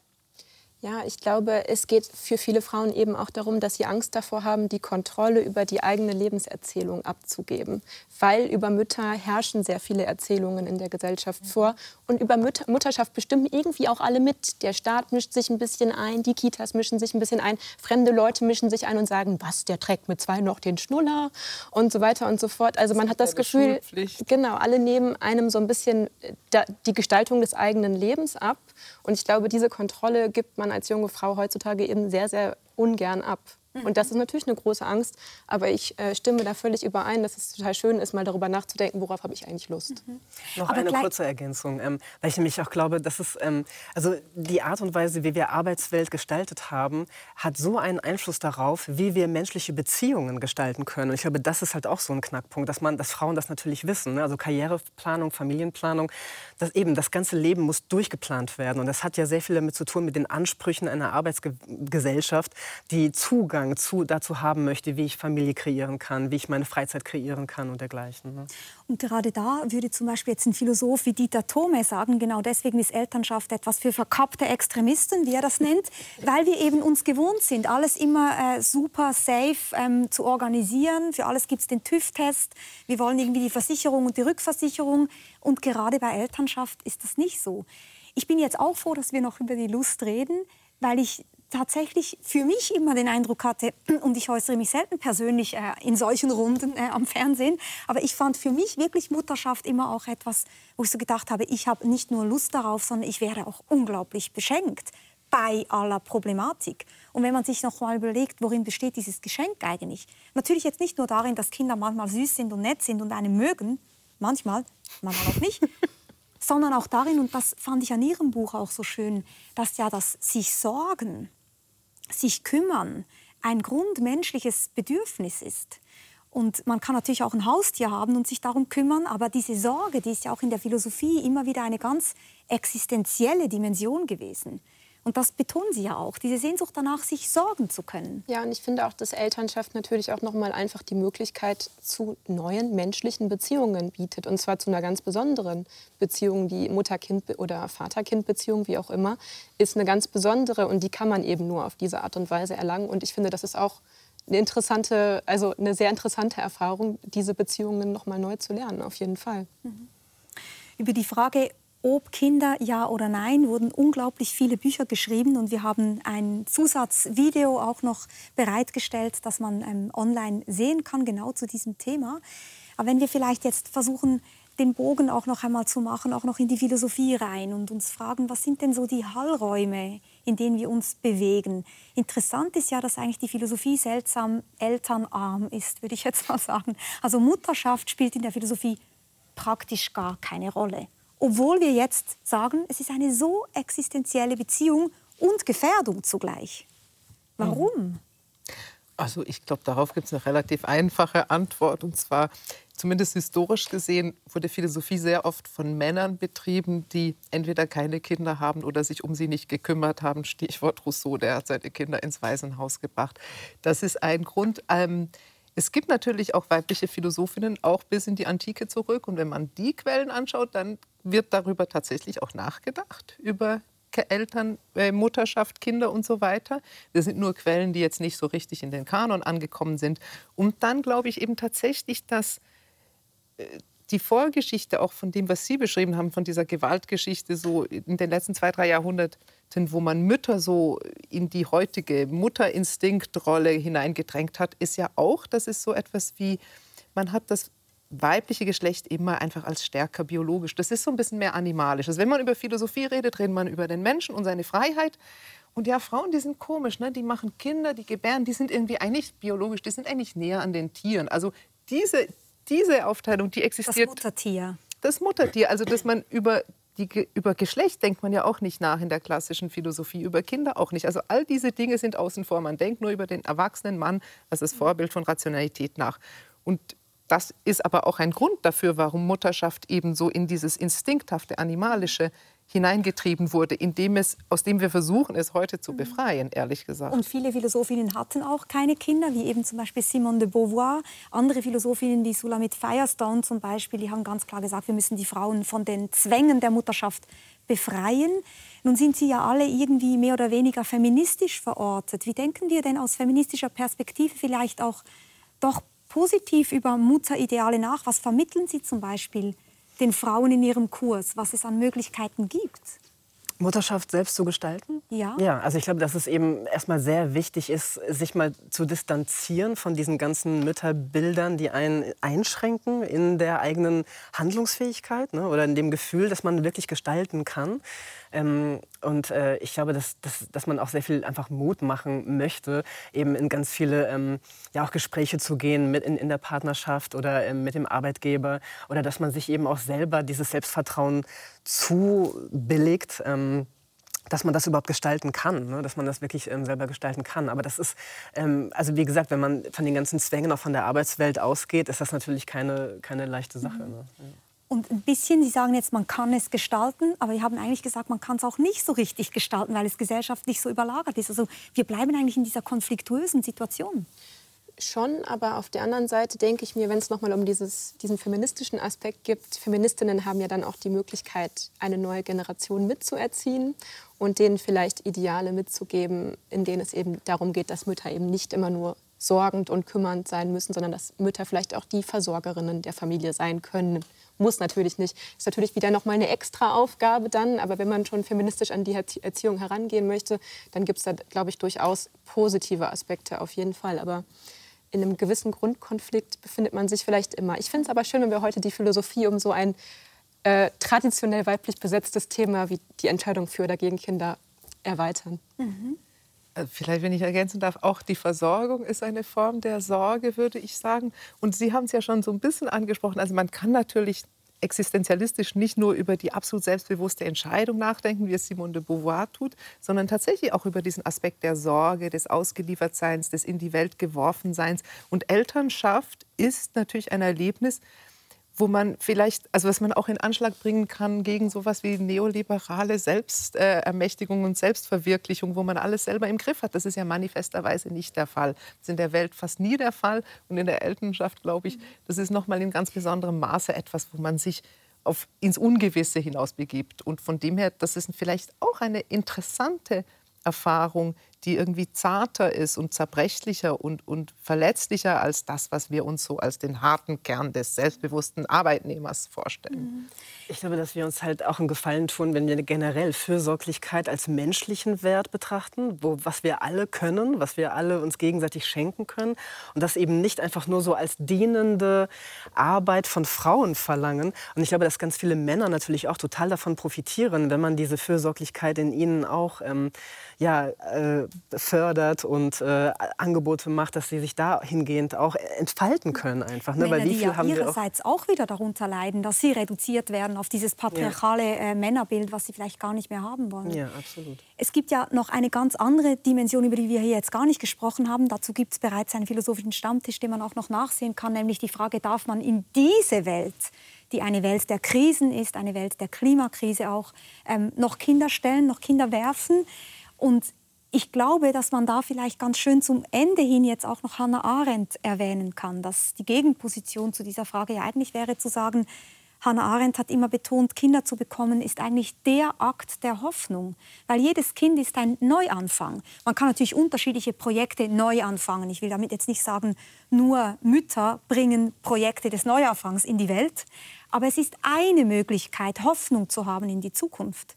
Ja, ich glaube, es geht für viele Frauen eben auch darum, dass sie Angst davor haben, die Kontrolle über die eigene Lebenserzählung abzugeben. Weil über Mütter herrschen sehr viele Erzählungen in der Gesellschaft vor. Und über Mütter Mutterschaft bestimmen irgendwie auch alle mit. Der Staat mischt sich ein bisschen ein, die Kitas mischen sich ein bisschen ein, fremde Leute mischen sich ein und sagen, was, der trägt mit zwei noch den Schnuller und so weiter und so fort. Also man hat das Gefühl, genau, alle nehmen einem so ein bisschen äh, die Gestaltung des eigenen Lebens ab. Und ich glaube, diese Kontrolle gibt man als junge Frau heutzutage eben sehr, sehr ungern ab. Und das ist natürlich eine große Angst. Aber ich äh, stimme da völlig überein, dass es total schön ist, mal darüber nachzudenken, worauf habe ich eigentlich Lust. Mhm. Noch aber eine kurze Ergänzung, ähm, weil ich nämlich auch glaube, dass es, ähm, also die Art und Weise, wie wir Arbeitswelt gestaltet haben, hat so einen Einfluss darauf, wie wir menschliche Beziehungen gestalten können. Und ich glaube, das ist halt auch so ein Knackpunkt, dass man, dass Frauen das natürlich wissen. Ne? Also Karriereplanung, Familienplanung, dass eben das ganze Leben muss durchgeplant werden. Und das hat ja sehr viel damit zu tun mit den Ansprüchen einer Arbeitsgesellschaft, die Zugang zu, dazu haben möchte, wie ich Familie kreieren kann, wie ich meine Freizeit kreieren kann und dergleichen. Ne? Und gerade da würde zum Beispiel jetzt ein Philosoph wie Dieter Thome sagen, genau deswegen ist Elternschaft etwas für verkappte Extremisten, wie er das nennt, weil wir eben uns gewohnt sind, alles immer äh, super safe ähm, zu organisieren. Für alles gibt es den TÜV-Test. Wir wollen irgendwie die Versicherung und die Rückversicherung. Und gerade bei Elternschaft ist das nicht so. Ich bin jetzt auch froh, dass wir noch über die Lust reden, weil ich tatsächlich für mich immer den Eindruck hatte, und ich äußere mich selten persönlich äh, in solchen Runden äh, am Fernsehen, aber ich fand für mich wirklich Mutterschaft immer auch etwas, wo ich so gedacht habe, ich habe nicht nur Lust darauf, sondern ich wäre auch unglaublich beschenkt bei aller Problematik. Und wenn man sich noch mal überlegt, worin besteht dieses Geschenk eigentlich? Natürlich jetzt nicht nur darin, dass Kinder manchmal süß sind und nett sind und einen mögen, manchmal, manchmal auch nicht, sondern auch darin, und das fand ich an Ihrem Buch auch so schön, dass ja das sich sorgen, sich kümmern ein grundmenschliches Bedürfnis ist. Und man kann natürlich auch ein Haustier haben und sich darum kümmern, aber diese Sorge, die ist ja auch in der Philosophie immer wieder eine ganz existenzielle Dimension gewesen. Und das betonen Sie ja auch, diese Sehnsucht danach, sich sorgen zu können. Ja, und ich finde auch, dass Elternschaft natürlich auch nochmal einfach die Möglichkeit zu neuen menschlichen Beziehungen bietet. Und zwar zu einer ganz besonderen Beziehung, die Mutter-Kind- oder Vater-Kind-Beziehung, wie auch immer, ist eine ganz besondere und die kann man eben nur auf diese Art und Weise erlangen. Und ich finde, das ist auch eine interessante, also eine sehr interessante Erfahrung, diese Beziehungen nochmal neu zu lernen, auf jeden Fall. Mhm. Über die Frage, ob Kinder ja oder nein, wurden unglaublich viele Bücher geschrieben und wir haben ein Zusatzvideo auch noch bereitgestellt, das man ähm, online sehen kann, genau zu diesem Thema. Aber wenn wir vielleicht jetzt versuchen, den Bogen auch noch einmal zu machen, auch noch in die Philosophie rein und uns fragen, was sind denn so die Hallräume, in denen wir uns bewegen. Interessant ist ja, dass eigentlich die Philosophie seltsam elternarm ist, würde ich jetzt mal sagen. Also Mutterschaft spielt in der Philosophie praktisch gar keine Rolle obwohl wir jetzt sagen, es ist eine so existenzielle Beziehung und Gefährdung zugleich. Warum? Also ich glaube, darauf gibt es eine relativ einfache Antwort. Und zwar, zumindest historisch gesehen, wurde Philosophie sehr oft von Männern betrieben, die entweder keine Kinder haben oder sich um sie nicht gekümmert haben. Stichwort Rousseau, der hat seine Kinder ins Waisenhaus gebracht. Das ist ein Grund. Ähm, es gibt natürlich auch weibliche Philosophinnen, auch bis in die Antike zurück. Und wenn man die Quellen anschaut, dann wird darüber tatsächlich auch nachgedacht, über Eltern, äh, Mutterschaft, Kinder und so weiter. Das sind nur Quellen, die jetzt nicht so richtig in den Kanon angekommen sind. Und dann glaube ich eben tatsächlich, dass äh, die Vorgeschichte auch von dem, was Sie beschrieben haben, von dieser Gewaltgeschichte so in den letzten zwei, drei Jahrhunderten, wo man Mütter so in die heutige Mutterinstinkt-Rolle hineingedrängt hat, ist ja auch, dass es so etwas wie, man hat das weibliche Geschlecht immer einfach als stärker biologisch. Das ist so ein bisschen mehr animalisch. Also wenn man über Philosophie redet, redet man über den Menschen und seine Freiheit. Und ja, Frauen, die sind komisch, ne? die machen Kinder, die gebären, die sind irgendwie eigentlich biologisch, die sind eigentlich näher an den Tieren. Also diese, diese Aufteilung, die existiert. Das Muttertier. Das Muttertier, also dass man über, die, über Geschlecht denkt man ja auch nicht nach in der klassischen Philosophie, über Kinder auch nicht. Also all diese Dinge sind außen vor. Man denkt nur über den erwachsenen Mann als das Vorbild von Rationalität nach. Und das ist aber auch ein Grund dafür, warum Mutterschaft eben so in dieses instinkthafte, animalische hineingetrieben wurde, indem es, aus dem wir versuchen, es heute zu mhm. befreien, ehrlich gesagt. Und viele Philosophinnen hatten auch keine Kinder, wie eben zum Beispiel Simone de Beauvoir. Andere Philosophinnen, wie Sulamit Firestone zum Beispiel, die haben ganz klar gesagt, wir müssen die Frauen von den Zwängen der Mutterschaft befreien. Nun sind sie ja alle irgendwie mehr oder weniger feministisch verortet. Wie denken wir denn aus feministischer Perspektive vielleicht auch doch positiv über Mutterideale nach? Was vermitteln Sie zum Beispiel den Frauen in Ihrem Kurs, was es an Möglichkeiten gibt? Mutterschaft selbst zu gestalten? Ja. Ja, also ich glaube, dass es eben erstmal sehr wichtig ist, sich mal zu distanzieren von diesen ganzen Mütterbildern, die einen einschränken in der eigenen Handlungsfähigkeit ne, oder in dem Gefühl, dass man wirklich gestalten kann. Ähm, und äh, ich glaube, dass, dass, dass man auch sehr viel einfach Mut machen möchte, eben in ganz viele ähm, ja, auch Gespräche zu gehen mit in, in der Partnerschaft oder ähm, mit dem Arbeitgeber oder dass man sich eben auch selber dieses Selbstvertrauen zubilligt. Ähm, dass man das überhaupt gestalten kann, ne? dass man das wirklich ähm, selber gestalten kann. Aber das ist, ähm, also wie gesagt, wenn man von den ganzen Zwängen auch von der Arbeitswelt ausgeht, ist das natürlich keine, keine leichte Sache. Ne? Ja. Und ein bisschen, Sie sagen jetzt, man kann es gestalten, aber wir haben eigentlich gesagt, man kann es auch nicht so richtig gestalten, weil es gesellschaftlich so überlagert ist. Also wir bleiben eigentlich in dieser konfliktuösen Situation schon, aber auf der anderen Seite denke ich mir, wenn es nochmal um dieses, diesen feministischen Aspekt gibt, Feministinnen haben ja dann auch die Möglichkeit, eine neue Generation mitzuerziehen und denen vielleicht Ideale mitzugeben, in denen es eben darum geht, dass Mütter eben nicht immer nur sorgend und kümmernd sein müssen, sondern dass Mütter vielleicht auch die Versorgerinnen der Familie sein können. Muss natürlich nicht. Ist natürlich wieder noch mal eine extra Aufgabe dann, aber wenn man schon feministisch an die Erziehung herangehen möchte, dann gibt es da, glaube ich, durchaus positive Aspekte auf jeden Fall. Aber in einem gewissen Grundkonflikt befindet man sich vielleicht immer. Ich finde es aber schön, wenn wir heute die Philosophie um so ein äh, traditionell weiblich besetztes Thema wie die Entscheidung für oder gegen Kinder erweitern. Mhm. Äh, vielleicht, wenn ich ergänzen darf, auch die Versorgung ist eine Form der Sorge, würde ich sagen. Und Sie haben es ja schon so ein bisschen angesprochen. Also man kann natürlich existenzialistisch nicht nur über die absolut selbstbewusste Entscheidung nachdenken, wie es Simone de Beauvoir tut, sondern tatsächlich auch über diesen Aspekt der Sorge, des Ausgeliefertseins, des in die Welt geworfenseins. Und Elternschaft ist natürlich ein Erlebnis, wo man vielleicht, also was man auch in Anschlag bringen kann gegen sowas wie neoliberale Selbstermächtigung und Selbstverwirklichung, wo man alles selber im Griff hat. Das ist ja manifesterweise nicht der Fall. Das ist in der Welt fast nie der Fall. Und in der Elternschaft, glaube ich, das ist nochmal in ganz besonderem Maße etwas, wo man sich auf, ins Ungewisse hinaus begibt. Und von dem her, das ist vielleicht auch eine interessante Erfahrung, die irgendwie zarter ist und zerbrechlicher und, und verletzlicher als das, was wir uns so als den harten Kern des selbstbewussten Arbeitnehmers vorstellen. Mhm. Ich glaube, dass wir uns halt auch einen Gefallen tun, wenn wir generell Fürsorglichkeit als menschlichen Wert betrachten, wo, was wir alle können, was wir alle uns gegenseitig schenken können und das eben nicht einfach nur so als dienende Arbeit von Frauen verlangen. Und ich glaube, dass ganz viele Männer natürlich auch total davon profitieren, wenn man diese Fürsorglichkeit in ihnen auch ähm, ja, äh, fördert und äh, Angebote macht, dass sie sich dahingehend auch entfalten können einfach. Ne? Männer, Weil wie viel die ja haben ihrerseits auch, auch, wieder darunter leiden, dass sie reduziert werden auf dieses patriarchale ja. äh, Männerbild, was sie vielleicht gar nicht mehr haben wollen. Ja, absolut. Es gibt ja noch eine ganz andere Dimension, über die wir hier jetzt gar nicht gesprochen haben. Dazu gibt es bereits einen philosophischen Stammtisch, den man auch noch nachsehen kann, nämlich die Frage, darf man in diese Welt die eine Welt der Krisen ist, eine Welt der Klimakrise auch, ähm, noch Kinder stellen, noch Kinder werfen. Und ich glaube, dass man da vielleicht ganz schön zum Ende hin jetzt auch noch Hannah Arendt erwähnen kann, dass die Gegenposition zu dieser Frage ja eigentlich wäre zu sagen, Hannah Arendt hat immer betont, Kinder zu bekommen ist eigentlich der Akt der Hoffnung, weil jedes Kind ist ein Neuanfang. Man kann natürlich unterschiedliche Projekte neu anfangen. Ich will damit jetzt nicht sagen, nur Mütter bringen Projekte des Neuanfangs in die Welt, aber es ist eine Möglichkeit, Hoffnung zu haben in die Zukunft.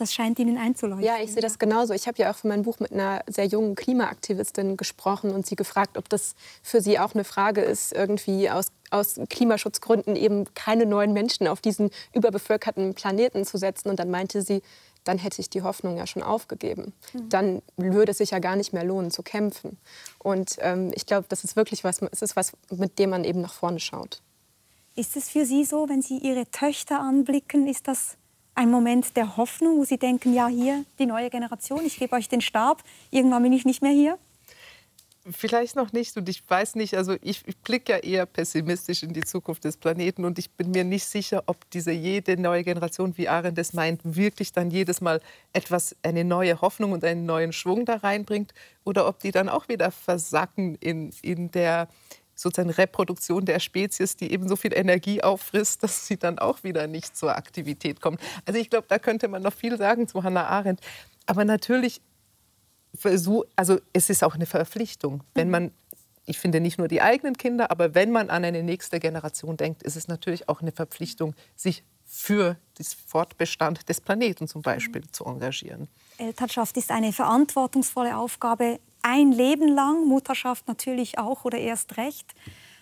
Das scheint Ihnen einzuleuchten. Ja, ich sehe das genauso. Ich habe ja auch für mein Buch mit einer sehr jungen Klimaaktivistin gesprochen und sie gefragt, ob das für sie auch eine Frage ist, irgendwie aus, aus Klimaschutzgründen eben keine neuen Menschen auf diesen überbevölkerten Planeten zu setzen. Und dann meinte sie, dann hätte ich die Hoffnung ja schon aufgegeben. Mhm. Dann würde es sich ja gar nicht mehr lohnen zu kämpfen. Und ähm, ich glaube, das ist wirklich was, es ist was, mit dem man eben nach vorne schaut. Ist es für Sie so, wenn Sie Ihre Töchter anblicken, ist das ein Moment der Hoffnung, wo Sie denken, ja, hier die neue Generation, ich gebe euch den Stab, irgendwann bin ich nicht mehr hier? Vielleicht noch nicht und ich weiß nicht, also ich, ich blicke ja eher pessimistisch in die Zukunft des Planeten und ich bin mir nicht sicher, ob diese jede neue Generation, wie Arendt es meint, wirklich dann jedes Mal etwas, eine neue Hoffnung und einen neuen Schwung da reinbringt oder ob die dann auch wieder versacken in, in der sozusagen Reproduktion der Spezies, die eben so viel Energie auffrisst, dass sie dann auch wieder nicht zur Aktivität kommt. Also ich glaube, da könnte man noch viel sagen zu Hannah Arendt. Aber natürlich, also es ist auch eine Verpflichtung, wenn mhm. man ich finde nicht nur die eigenen Kinder, aber wenn man an eine nächste Generation denkt, ist es natürlich auch eine Verpflichtung, sich für den Fortbestand des Planeten zum Beispiel zu engagieren. Elternschaft ist eine verantwortungsvolle Aufgabe, ein Leben lang, Mutterschaft natürlich auch oder erst recht.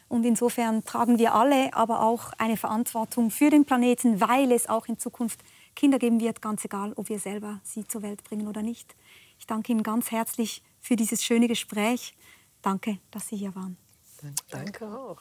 Und insofern tragen wir alle aber auch eine Verantwortung für den Planeten, weil es auch in Zukunft Kinder geben wird, ganz egal, ob wir selber sie zur Welt bringen oder nicht. Ich danke Ihnen ganz herzlich für dieses schöne Gespräch. Danke, dass Sie hier waren. Danke auch.